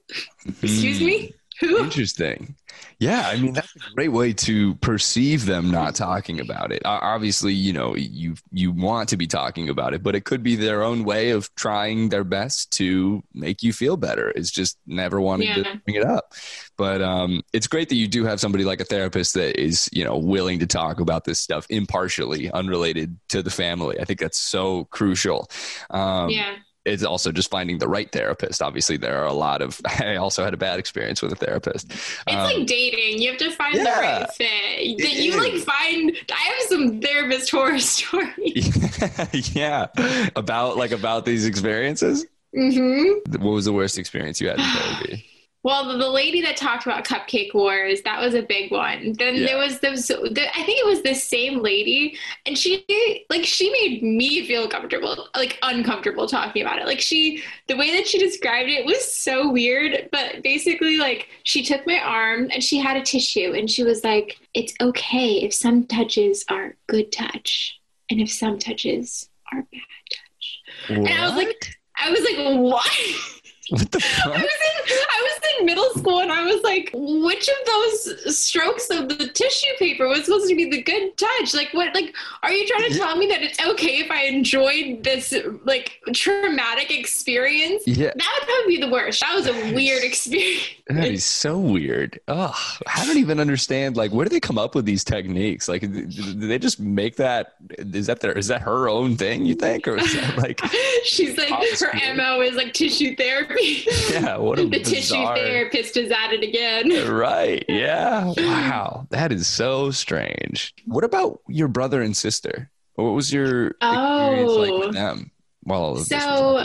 Excuse me? Hmm. Who?" Interesting. Yeah, I mean that's a great way to perceive them not talking about it. Obviously, you know, you you want to be talking about it, but it could be their own way of trying their best to make you feel better. It's just never wanting yeah. to bring it up. But um, it's great that you do have somebody like a therapist that is, you know, willing to talk about this stuff impartially, unrelated to the family. I think that's so crucial. Um, yeah it's also just finding the right therapist. Obviously, there are a lot of. I also had a bad experience with a therapist. It's um, like dating; you have to find yeah, the right fit. That you like find. I have some therapist horror stories. yeah, about like about these experiences. Mm-hmm. What was the worst experience you had in therapy? Well, the, lady that talked about Cupcake Wars, that was a big one. Then yeah. there was those, the, I think it was the same lady, and she, like, she made me feel comfortable, like, uncomfortable talking about it. Like, she, the way that she described it was so weird, but basically, like, she took my arm and she had a tissue, and she was like, it's okay if some touches are good touch, and if some touches are bad touch. What? And I was like, I was like, what? What the fuck? I was, in, I was in middle school and I was like, which of those strokes of the tissue paper was supposed to be the good touch? Like, what? Like, are you trying to tell me that it's okay if I enjoyed this like traumatic experience? Yeah, that would probably be the worst. That was a weird experience. That is so weird. Oh, I don't even understand. Like, where do they come up with these techniques? Like, do they just make that? Is that their? Is that her own thing? You think, or is that like? She's like her mo is like tissue therapy. Yeah, what a the tissue therapist is at it again. Right. Yeah. Wow, that is so strange. What about your brother and sister? What was your oh. experience like with oh. them? Well, so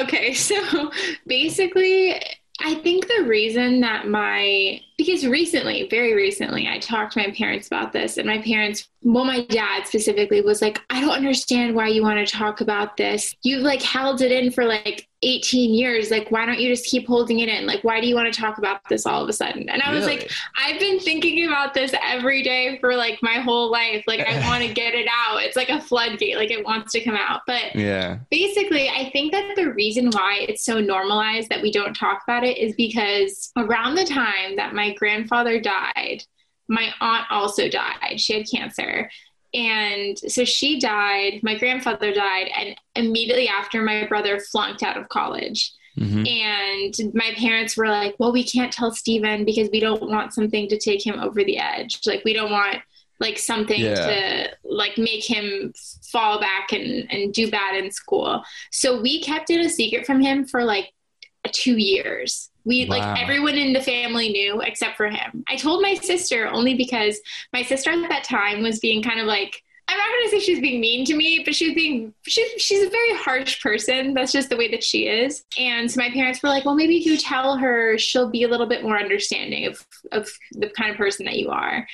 okay, so basically I think the reason that my, because recently, very recently, I talked to my parents about this, and my parents, well, my dad specifically was like, I don't understand why you want to talk about this. You've like held it in for like 18 years like why don't you just keep holding it in? Like why do you want to talk about this all of a sudden? And i was like i've been thinking about this every day for like my whole life. Like i want to get it out. It's like a floodgate like it wants to come out. But yeah. basically i think that the reason why it's so normalized that we don't talk about it is because around the time that my grandfather died my aunt also died. She had cancer and so she died, my grandfather died, and immediately after, my brother flunked out of college. Mm-hmm. And my parents were like, well, we can't tell Steven because we don't want something to take him over the edge. Like, we don't want like something yeah. to like make him fall back and, and do bad in school. So we kept it a secret from him for like two years. We wow. like everyone in the family knew except for him. I told my sister only because my sister at that time was being kind of like I'm not going to say she's being mean to me, but she's being she's she's a very harsh person. That's just the way that she is. And so my parents were like, "Well, maybe if you tell her, she'll be a little bit more understanding of of the kind of person that you are."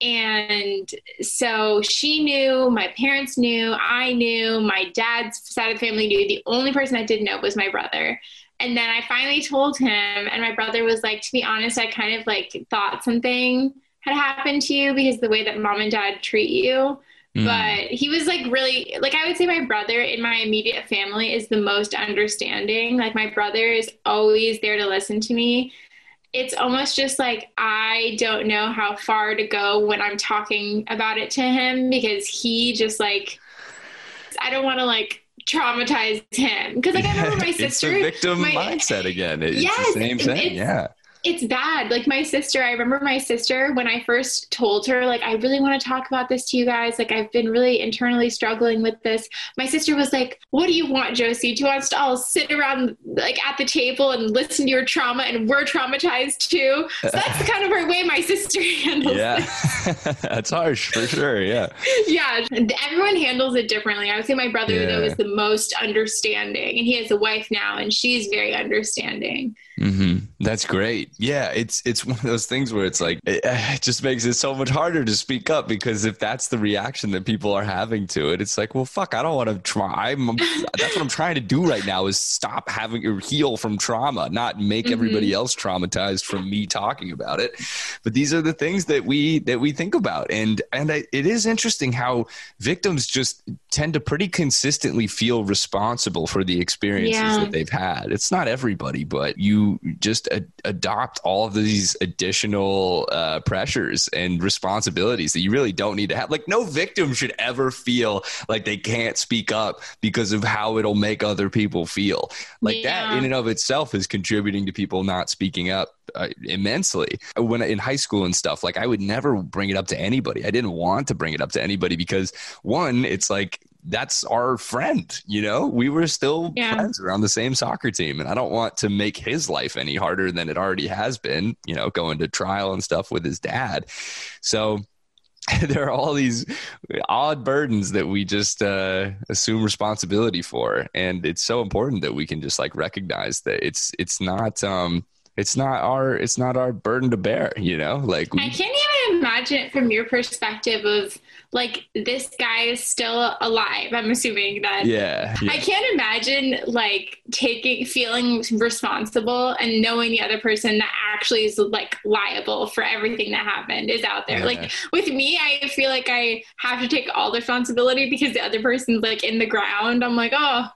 And so she knew, my parents knew, I knew, my dad's side of the family knew. The only person I didn't know was my brother. And then I finally told him, and my brother was like, to be honest, I kind of like thought something had happened to you because the way that mom and dad treat you. Mm. But he was like really, like, I would say my brother in my immediate family is the most understanding. Like, my brother is always there to listen to me. It's almost just like I don't know how far to go when I'm talking about it to him because he just like, I don't want to like traumatized him because like I remember my sister. it's the victim my, mindset again. It's yes, the same thing. Yeah it's bad. Like my sister, I remember my sister when I first told her, like, I really want to talk about this to you guys. Like, I've been really internally struggling with this. My sister was like, What do you want, Josie? Do you want us to all sit around like at the table and listen to your trauma and we're traumatized too? So that's kind of her way my sister handles it. Yeah. that's harsh for sure. Yeah. yeah. Everyone handles it differently. I would say my brother, yeah. though, is the most understanding. And he has a wife now and she's very understanding. Mm-hmm. That's great. Yeah, it's it's one of those things where it's like it, it, just makes it so much harder to speak up because if that's the reaction that people are having to it, it's like, well, fuck, I don't want to try. I'm, that's what I'm trying to do right now is stop having or heal from trauma, not make mm-hmm. everybody else traumatized from me talking about it. But these are the things that we that we think about, and and I, it is interesting how victims just tend to pretty consistently feel responsible for the experiences yeah. that they've had. It's not everybody, but you just a- adopt all of these additional uh, pressures and responsibilities that you really don't need to have. Like, no victim should ever feel like they can't speak up because of how it'll make other people feel. Like yeah. that, in and of itself, is contributing to people not speaking up uh, immensely. When in high school and stuff, like I would never bring it up to anybody. I didn't want to bring it up to anybody because one, it's like that's our friend you know we were still yeah. friends around the same soccer team and i don't want to make his life any harder than it already has been you know going to trial and stuff with his dad so there are all these odd burdens that we just uh, assume responsibility for and it's so important that we can just like recognize that it's it's not um it's not our it's not our burden to bear you know? Like we, i can't even imagine it from your perspective of like this guy is still alive i'm assuming that. Yeah, yeah, i can't imagine like taking feeling responsible and knowing the other person that actually is like liable for everything that happened is out there. Yeah. like with me i feel like i have to take all the responsibility because the other person's like in the ground. I'm like oh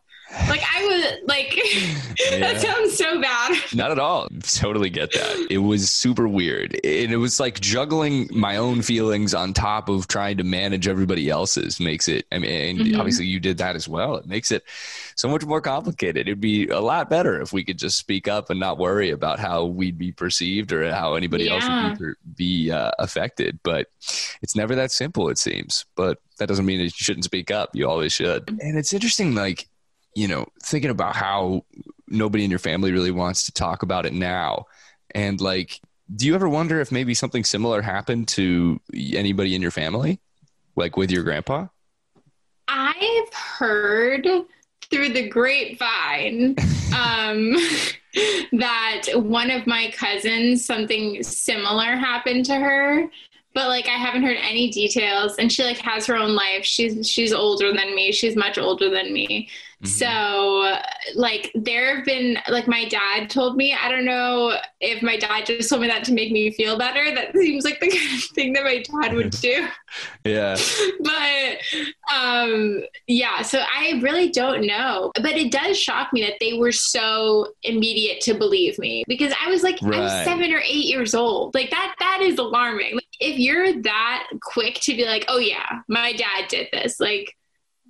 Like I was like yeah. that sounds so bad. Not at all. Totally get that. It was super weird. And it was like juggling my own feelings on top of trying to manage everybody else's makes it I mean mm-hmm. obviously you did that as well. It makes it so much more complicated. It'd be a lot better if we could just speak up and not worry about how we'd be perceived or how anybody yeah. else would be, be uh, affected. But it's never that simple, it seems. But that doesn't mean that you shouldn't speak up. You always should. And it's interesting, like you know, thinking about how nobody in your family really wants to talk about it now. And like, do you ever wonder if maybe something similar happened to anybody in your family, like with your grandpa? I've heard through the grapevine um, that one of my cousins, something similar happened to her but like I haven't heard any details and she like has her own life. She's she's older than me. She's much older than me. Mm-hmm. So, like, there have been, like, my dad told me, I don't know if my dad just told me that to make me feel better. That seems like the kind of thing that my dad would do. yeah. But, um, yeah, so I really don't know. But it does shock me that they were so immediate to believe me because I was like, right. I was seven or eight years old. Like, that, that is alarming. Like, if you're that quick to be like, oh, yeah, my dad did this, like,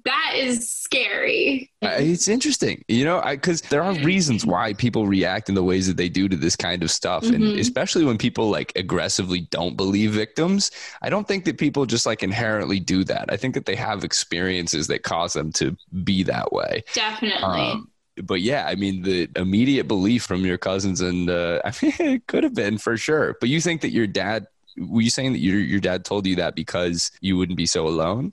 that is scary. It's interesting, you know, because there are reasons why people react in the ways that they do to this kind of stuff, mm-hmm. and especially when people like aggressively don't believe victims. I don't think that people just like inherently do that. I think that they have experiences that cause them to be that way. Definitely. Um, but yeah, I mean, the immediate belief from your cousins, and uh, I mean, it could have been for sure. But you think that your dad? Were you saying that your your dad told you that because you wouldn't be so alone?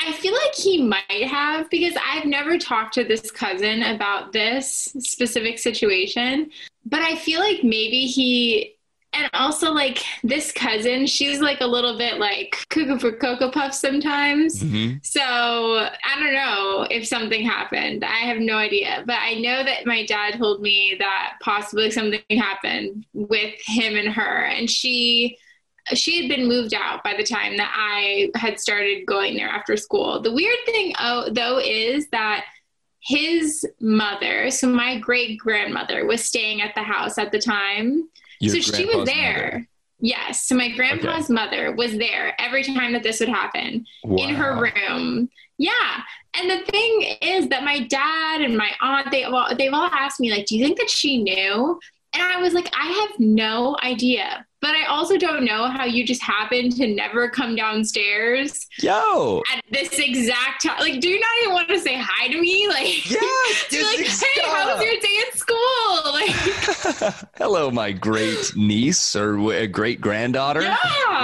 I feel like he might have because I've never talked to this cousin about this specific situation. But I feel like maybe he, and also like this cousin, she's like a little bit like cuckoo for Cocoa Puffs sometimes. Mm-hmm. So I don't know if something happened. I have no idea. But I know that my dad told me that possibly something happened with him and her. And she, she had been moved out by the time that I had started going there after school. The weird thing, oh, though, is that his mother, so my great grandmother, was staying at the house at the time. Your so she was there. Mother. Yes. So my grandpa's okay. mother was there every time that this would happen wow. in her room. Yeah. And the thing is that my dad and my aunt, they all, they've all asked me, like, do you think that she knew? And I was like, I have no idea. But I also don't know how you just happen to never come downstairs. Yo. At this exact time. Like, do you not even want to say hi to me? Like, yeah. like, hey, how was your day at school? Like, hello, my great niece or great granddaughter. Yeah.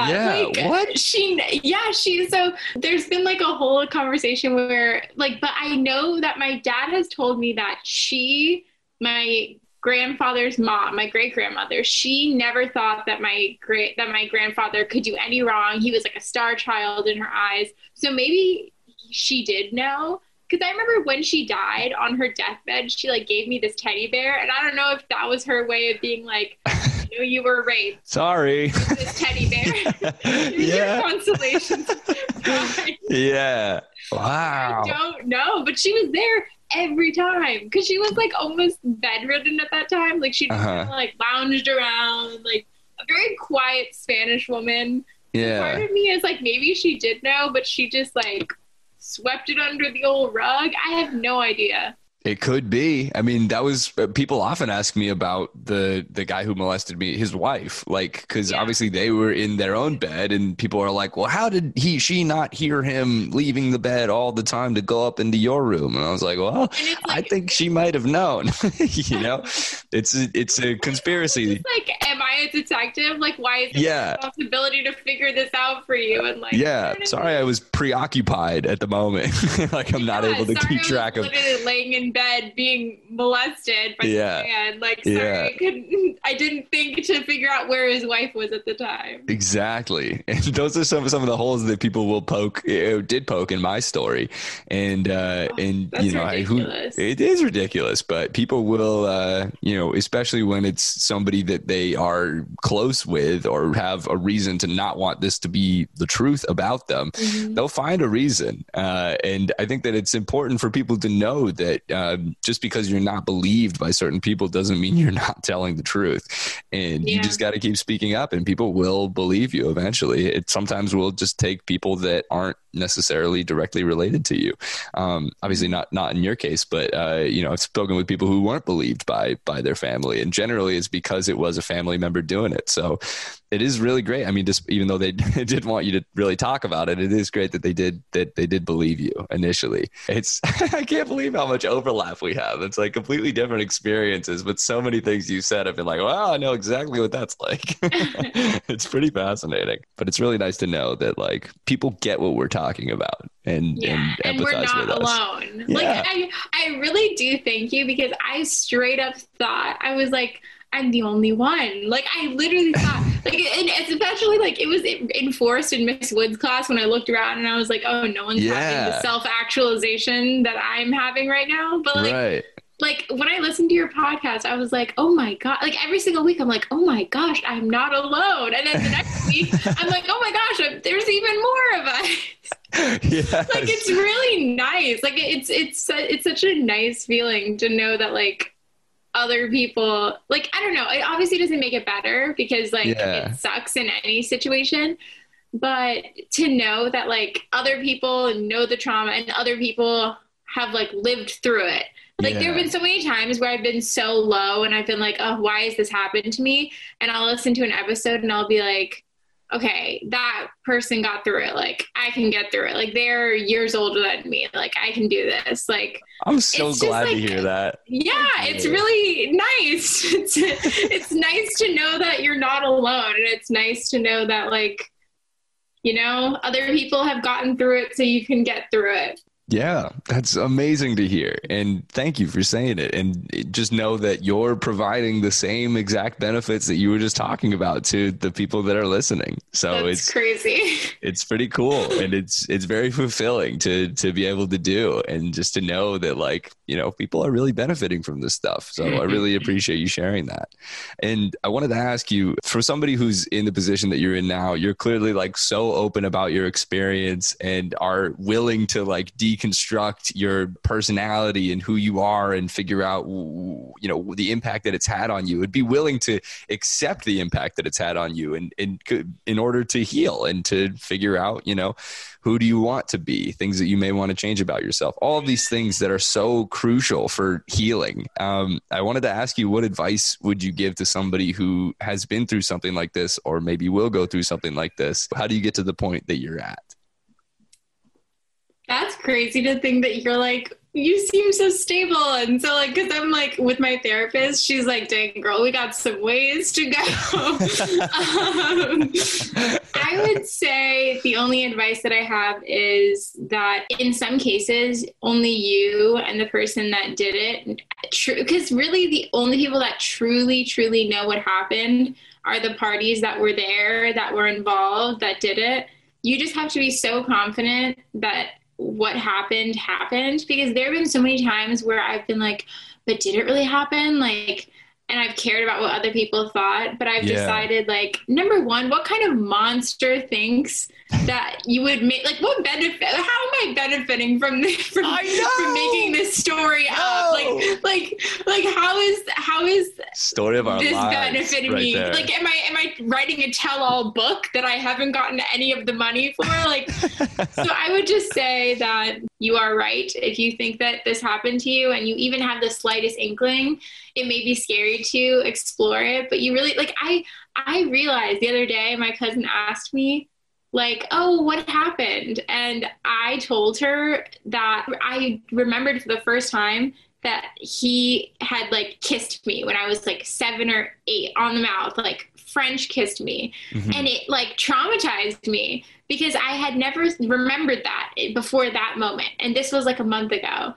Yeah. Like, what? She, yeah, she, so there's been like a whole conversation where, like, but I know that my dad has told me that she, my grandfather's mom, my great grandmother, she never thought that my great that my grandfather could do any wrong. He was like a star child in her eyes. So maybe she did know. Because I remember when she died on her deathbed, she like gave me this teddy bear, and I don't know if that was her way of being like, you know, you were raped. Sorry. This teddy bear. yeah. consolation. yeah. Wow. I don't know, but she was there every time because she was like almost bedridden at that time. Like she uh-huh. like lounged around, like a very quiet Spanish woman. Yeah. Part of me is like maybe she did know, but she just like swept it under the old rug. I have no idea. It could be. I mean, that was uh, people often ask me about the the guy who molested me, his wife, like because yeah. obviously they were in their own bed, and people are like, "Well, how did he she not hear him leaving the bed all the time to go up into your room?" And I was like, "Well, like, I think she might have known." you know, it's a, it's a conspiracy. like, am I a detective? Like, why is it yeah. responsibility to figure this out for you? And like, yeah, sorry, I was preoccupied at the moment. like, I'm not able to keep track of. Laying in bed being molested by yeah. man. Like, sorry, yeah. I couldn't. I didn't think to figure out where his wife was at the time. Exactly, and those are some some of the holes that people will poke. did poke in my story, and uh, oh, and you know, I, who it is ridiculous, but people will, uh, you know, especially when it's somebody that they are close with or have a reason to not want this to be the truth about them, mm-hmm. they'll find a reason. Uh, and I think that it's important for people to know that um, just because you're not believed by certain people doesn't mean you're not telling the truth. And yeah. you just got to keep speaking up, and people will believe you eventually. It sometimes will just take people that aren't necessarily directly related to you. Um, obviously, not not in your case, but uh, you know, I've spoken with people who weren't believed by by their family, and generally, it's because it was a family member doing it. So, it is really great. I mean, just even though they didn't want you to really talk about it, it is great that they did that they did believe you initially. It's I can't believe how much overlap we have. It's like completely different experiences, but so many things you said, I've been like, wow, I know exactly what that's like. it's pretty fascinating, but it's really nice to know that like people get what we're talking about and yeah, and, and we're not alone. Yeah. Like I, I really do thank you because I straight up thought I was like I'm the only one. Like I literally thought, like, and it's especially like it was enforced in Miss Wood's class when I looked around and I was like, oh, no one's yeah. having the self actualization that I'm having right now. But like, right. like when I listened to your podcast, I was like, oh my god! Like every single week, I'm like, oh my gosh, I'm not alone. And then the next week, I'm like, oh my gosh, there's even more of us. Yes. like it's really nice. Like it's it's it's such a nice feeling to know that like other people like i don't know it obviously doesn't make it better because like yeah. it sucks in any situation but to know that like other people know the trauma and other people have like lived through it like yeah. there have been so many times where I've been so low and I've been like, oh, why has this happened to me? And I'll listen to an episode and I'll be like, okay, that person got through it. Like I can get through it. Like they're years older than me. Like I can do this. Like I'm so glad like, to hear that. Yeah, it's really nice. It's it's nice to know that you're not alone, and it's nice to know that like you know other people have gotten through it, so you can get through it. Yeah, that's amazing to hear. And thank you for saying it. And just know that you're providing the same exact benefits that you were just talking about to the people that are listening. So that's it's crazy. It's pretty cool and it's it's very fulfilling to to be able to do and just to know that like, you know, people are really benefiting from this stuff. So I really appreciate you sharing that. And I wanted to ask you for somebody who's in the position that you're in now, you're clearly like so open about your experience and are willing to like de deconstruct your personality and who you are and figure out you know the impact that it's had on you. And be willing to accept the impact that it's had on you and, in order to heal and to figure out you know who do you want to be things that you may want to change about yourself. All of these things that are so crucial for healing. Um, i wanted to ask you what advice would you give to somebody who has been through something like this or maybe will go through something like this? How do you get to the point that you're at that's crazy to think that you're like, you seem so stable. And so, like, because I'm like with my therapist, she's like, dang, girl, we got some ways to go. um, I would say the only advice that I have is that in some cases, only you and the person that did it, true, because really the only people that truly, truly know what happened are the parties that were there, that were involved, that did it. You just have to be so confident that what happened happened because there have been so many times where I've been like, but did it really happen? Like, and I've cared about what other people thought, but I've yeah. decided like number one, what kind of monster thinks that you would make like what benefit how am I benefiting from this from, from making this story up? Like like like how is how is story of our this benefiting right me? There. Like am I am I writing a tell all book that I haven't gotten any of the money for? Like so I would just say that you are right. If you think that this happened to you and you even have the slightest inkling it may be scary to explore it but you really like i i realized the other day my cousin asked me like oh what happened? And i told her that i remembered for the first time that he had like kissed me when i was like seven or eight on the mouth like french kissed me. Mm-hmm. and it like traumatized me because i had never remembered that before that moment. And this was like a month ago.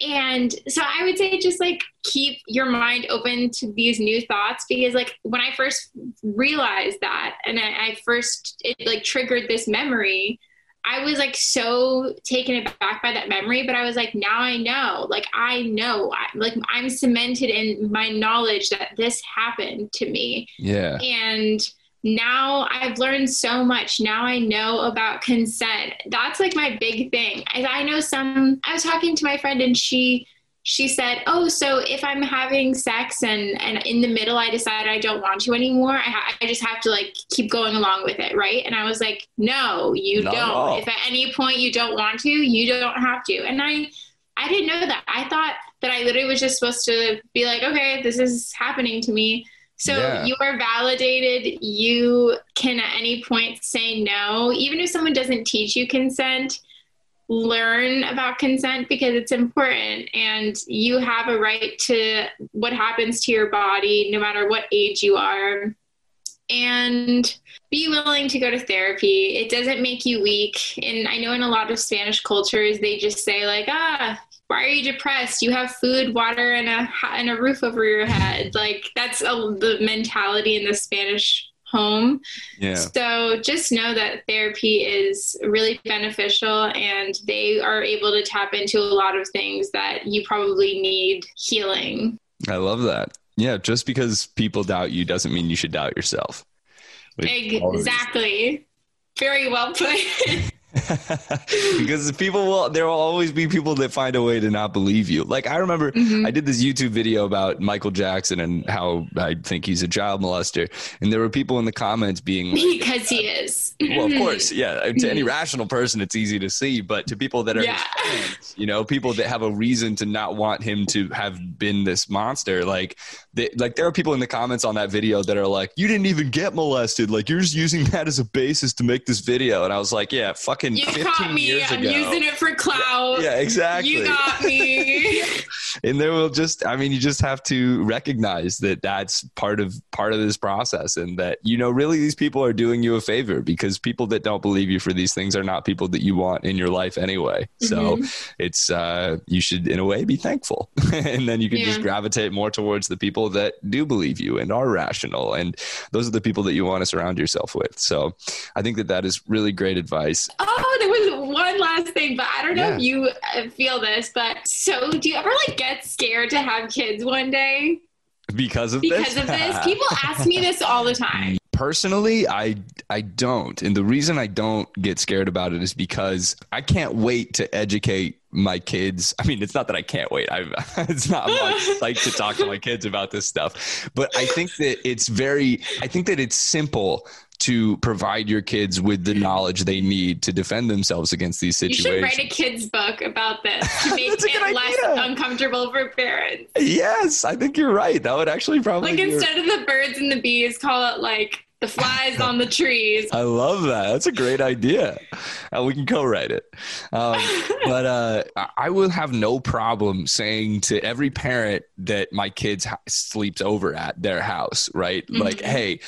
And so I would say just like keep your mind open to these new thoughts because like when I first realized that and I, I first it like triggered this memory, I was like so taken aback by that memory, but I was like, now I know. Like I know. I, like I'm cemented in my knowledge that this happened to me. Yeah. And now I've learned so much. Now I know about consent. That's like my big thing. I, I know some. I was talking to my friend, and she she said, "Oh, so if I'm having sex and and in the middle I decide I don't want to anymore, I, ha- I just have to like keep going along with it, right?" And I was like, "No, you Not don't. If at any point you don't want to, you don't have to." And I I didn't know that. I thought that I literally was just supposed to be like, "Okay, this is happening to me." So yeah. you are validated. You can at any point say no, even if someone doesn't teach you consent learn about consent because it's important and you have a right to what happens to your body no matter what age you are. And be willing to go to therapy. It doesn't make you weak. And i know in a lot of spanish cultures they just say like ah why are you depressed? You have food water and a and a roof over your head. Like that's a, the mentality in the spanish home. Yeah. So just know that therapy is really beneficial and they are able to tap into a lot of things that you probably need healing. I love that. Yeah, just because people doubt you doesn't mean you should doubt yourself. Exactly. Very well put. because people will there will always be people that find a way to not believe you. Like i remember mm-hmm. i did this youtube video about michael jackson and how i think he's a child molester. And there were people in the comments being like, because he is. well of course yeah. To any rational person it's easy to see. But to people that are yeah. fans, you know people that have a reason to not want him to have been this monster like they, like there are people in the comments on that video that are like you didn't even get molested. Like you're just using that as a basis to make this video. And i was like yeah fuck fucking you 15 me. years I'm ago. using it for clout. Yeah, exactly. You got me. and there will just, I mean, you just have to recognize that that's part of part of this process, and that you know, really, these people are doing you a favor because people that don't believe you for these things are not people that you want in your life anyway. So mm-hmm. it's uh, you should, in a way, be thankful, and then you can yeah. just gravitate more towards the people that do believe you and are rational, and those are the people that you want to surround yourself with. So I think that that is really great advice. Oh, Oh, there was one thing, but I don't know yeah. if you uh, feel this, but so do you ever like get scared to have kids one day? Because of because this? of this, people ask me this all the time. Personally, I I don't, and the reason I don't get scared about it is because I can't wait to educate my kids. I mean, it's not that I can't wait. I it's not much like to talk to my kids about this stuff, but I think that it's very. I think that it's simple to provide your kids with the knowledge they need to defend themselves against these situations. You should write a kids book about this to make it less uncomfortable for parents. Yes, I think you're right. That would actually probably like instead of the birds and the bees, call it like the flies on the trees. I love that. That's a great idea. Uh, we can co-write it. Um, but uh, I will have no problem saying to every parent that my kids ha- sleeps over at their house, right? Mm-hmm. Like, hey,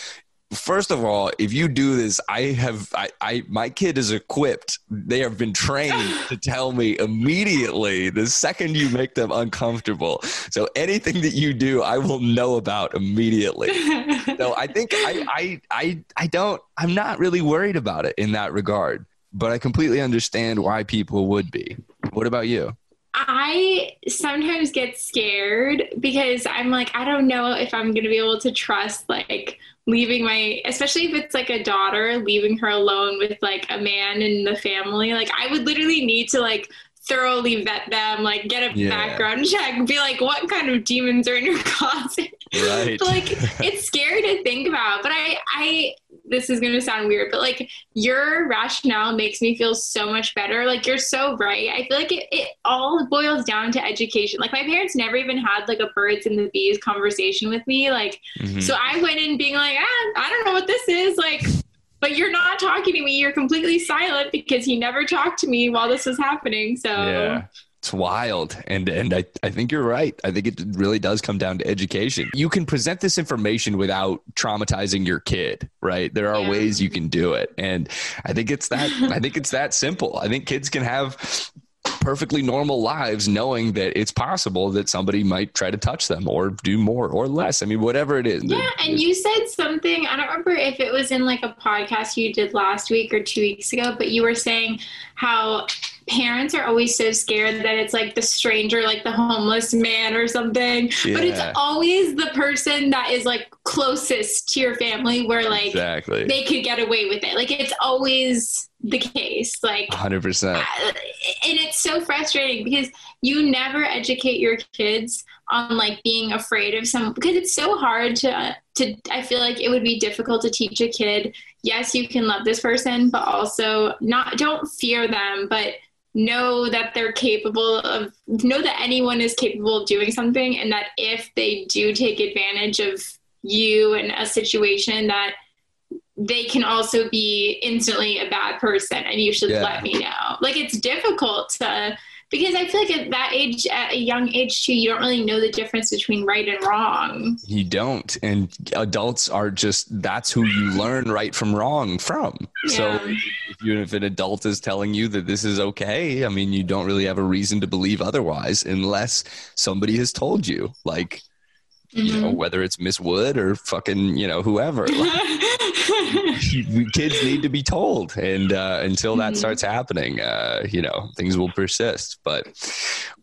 first of all, if you do this, I have I, I my kid is equipped. They have been trained to tell me immediately the second you make them uncomfortable. So anything that you do, I will know about immediately. so I think I I I I don't I'm not really worried about it in that regard. But I completely understand why people would be. What about you? I sometimes get scared because I'm like, I don't know if I'm going to be able to trust like leaving my especially if it's like a daughter leaving her alone with like a man in the family. Like i would literally need to like thoroughly vet them like get a yeah. background check be like what kind of demons are in your closet? Right. Like it's scary to think about but i i this is going to sound weird, but like your rationale makes me feel so much better. Like you're so right. I feel like it, it all boils down to education. Like my parents never even had like a birds and the bees conversation with me. Like, mm-hmm. so I went in being like, ah, I don't know what this is. Like, but you're not talking to me. You're completely silent because he never talked to me while this was happening. So yeah. It's wild. And and I, I think you're right. I think it really does come down to education. You can present this information without traumatizing your kid, right? There are yeah. ways you can do it. And I think it's that I think it's that simple. I think kids can have perfectly normal lives knowing that it's possible that somebody might try to touch them or do more or less. I mean, whatever it is. Yeah. And you said something, I don't remember if it was in like a podcast you did last week or two weeks ago, but you were saying how parents are always so scared that it's like the stranger, like the homeless man or something. Yeah. But it's always the person that is like closest to your family where like exactly. they could get away with it. Like it's always the case. Like 100%. Uh, and it's so frustrating because you never educate your kids on like being afraid of some because it's so hard to to I feel like it would be difficult to teach a kid yes you can love this person but also not don't fear them but know that they're capable of know that anyone is capable of doing something and that if they do take advantage of you in a situation that they can also be instantly a bad person and you should yeah. let me know like it's difficult to because I feel like at that age, at a young age too, you don't really know the difference between right and wrong. You don't. And adults are just, that's who you learn right from wrong from. Yeah. So if, you, if an adult is telling you that this is okay, I mean, you don't really have a reason to believe otherwise unless somebody has told you. Like, Mm-hmm. you know mm-hmm. whether it's miss wood or fucking you know whoever like, kids need to be told and uh, until that mm-hmm. starts happening uh, you know things will persist but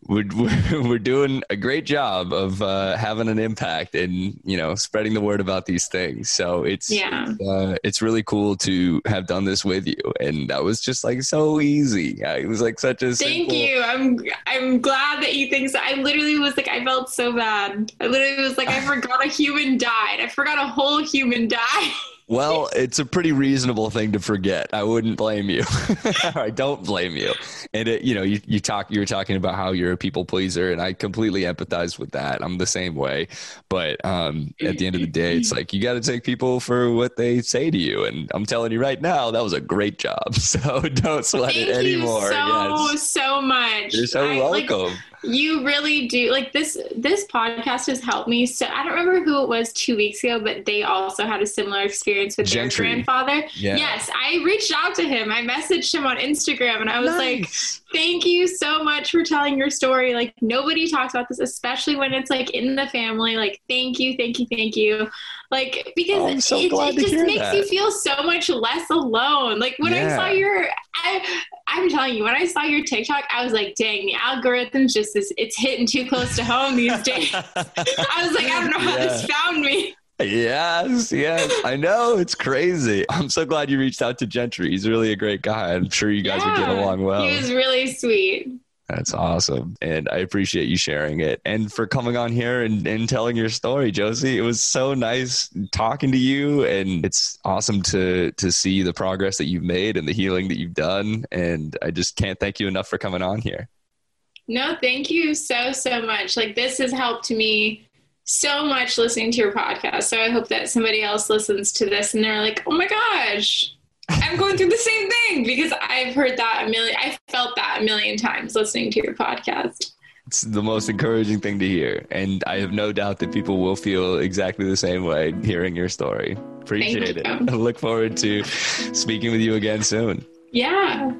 we're, we're doing a great job of uh, having an impact and you know spreading the word about these things. So it's yeah. uh, it's really cool to have done this with you. And that was just like so easy. It was like such a thank simple... you. I'm i'm glad that you think so. I literally was like i felt so bad. I literally was like i forgot a human died. I forgot a whole human died well, it's a pretty reasonable thing to forget. I wouldn't blame you. I don't blame you. And it, you know, you, you talk, you were talking about how you're a people pleaser, and I completely empathize with that. I'm the same way. But um, at the end of the day, it's like you got to take people for what they say to you. And I'm telling you right now, that was a great job. So don't sweat Thank it anymore. so yes. so much. You're so I, welcome. Like, you really do like this this podcast has helped me so i don't remember who it was two weeks ago but they also had a similar experience with Gentry. their grandfather yeah. yes i reached out to him i messaged him on instagram and i was nice. Like thank you so much for telling your story like nobody talks about this especially when it's like in the family like thank you thank you thank you like because oh, so it, it just makes that. you feel so much less alone like when yeah. i saw your I, i'm telling you when i saw your tiktok i was like dang the algorithm's just is it's hitting too close to home these days i was like i don't know how yeah. this found me Yes, yes. I know. It's crazy. I'm so glad you reached out to Gentry. He's really a great guy. I'm sure you guys yeah, would get along well. He was really sweet. That's awesome. And I appreciate you sharing it and for coming on here and, and telling your story, Josie. It was so nice talking to you. And it's awesome to to see the progress that you've made and the healing that you've done. And I just can't thank you enough for coming on here. No, thank you so, so much. Like this has helped me so much listening to your podcast. So I hope that somebody else listens to this and they're like, oh my gosh, I'm going through the same thing because I've heard that a million, I felt that a million times listening to your podcast. It's the most encouraging thing to hear. And I have no doubt that people will feel exactly the same way hearing your story. Appreciate it. I look forward to speaking with you again soon. Yeah.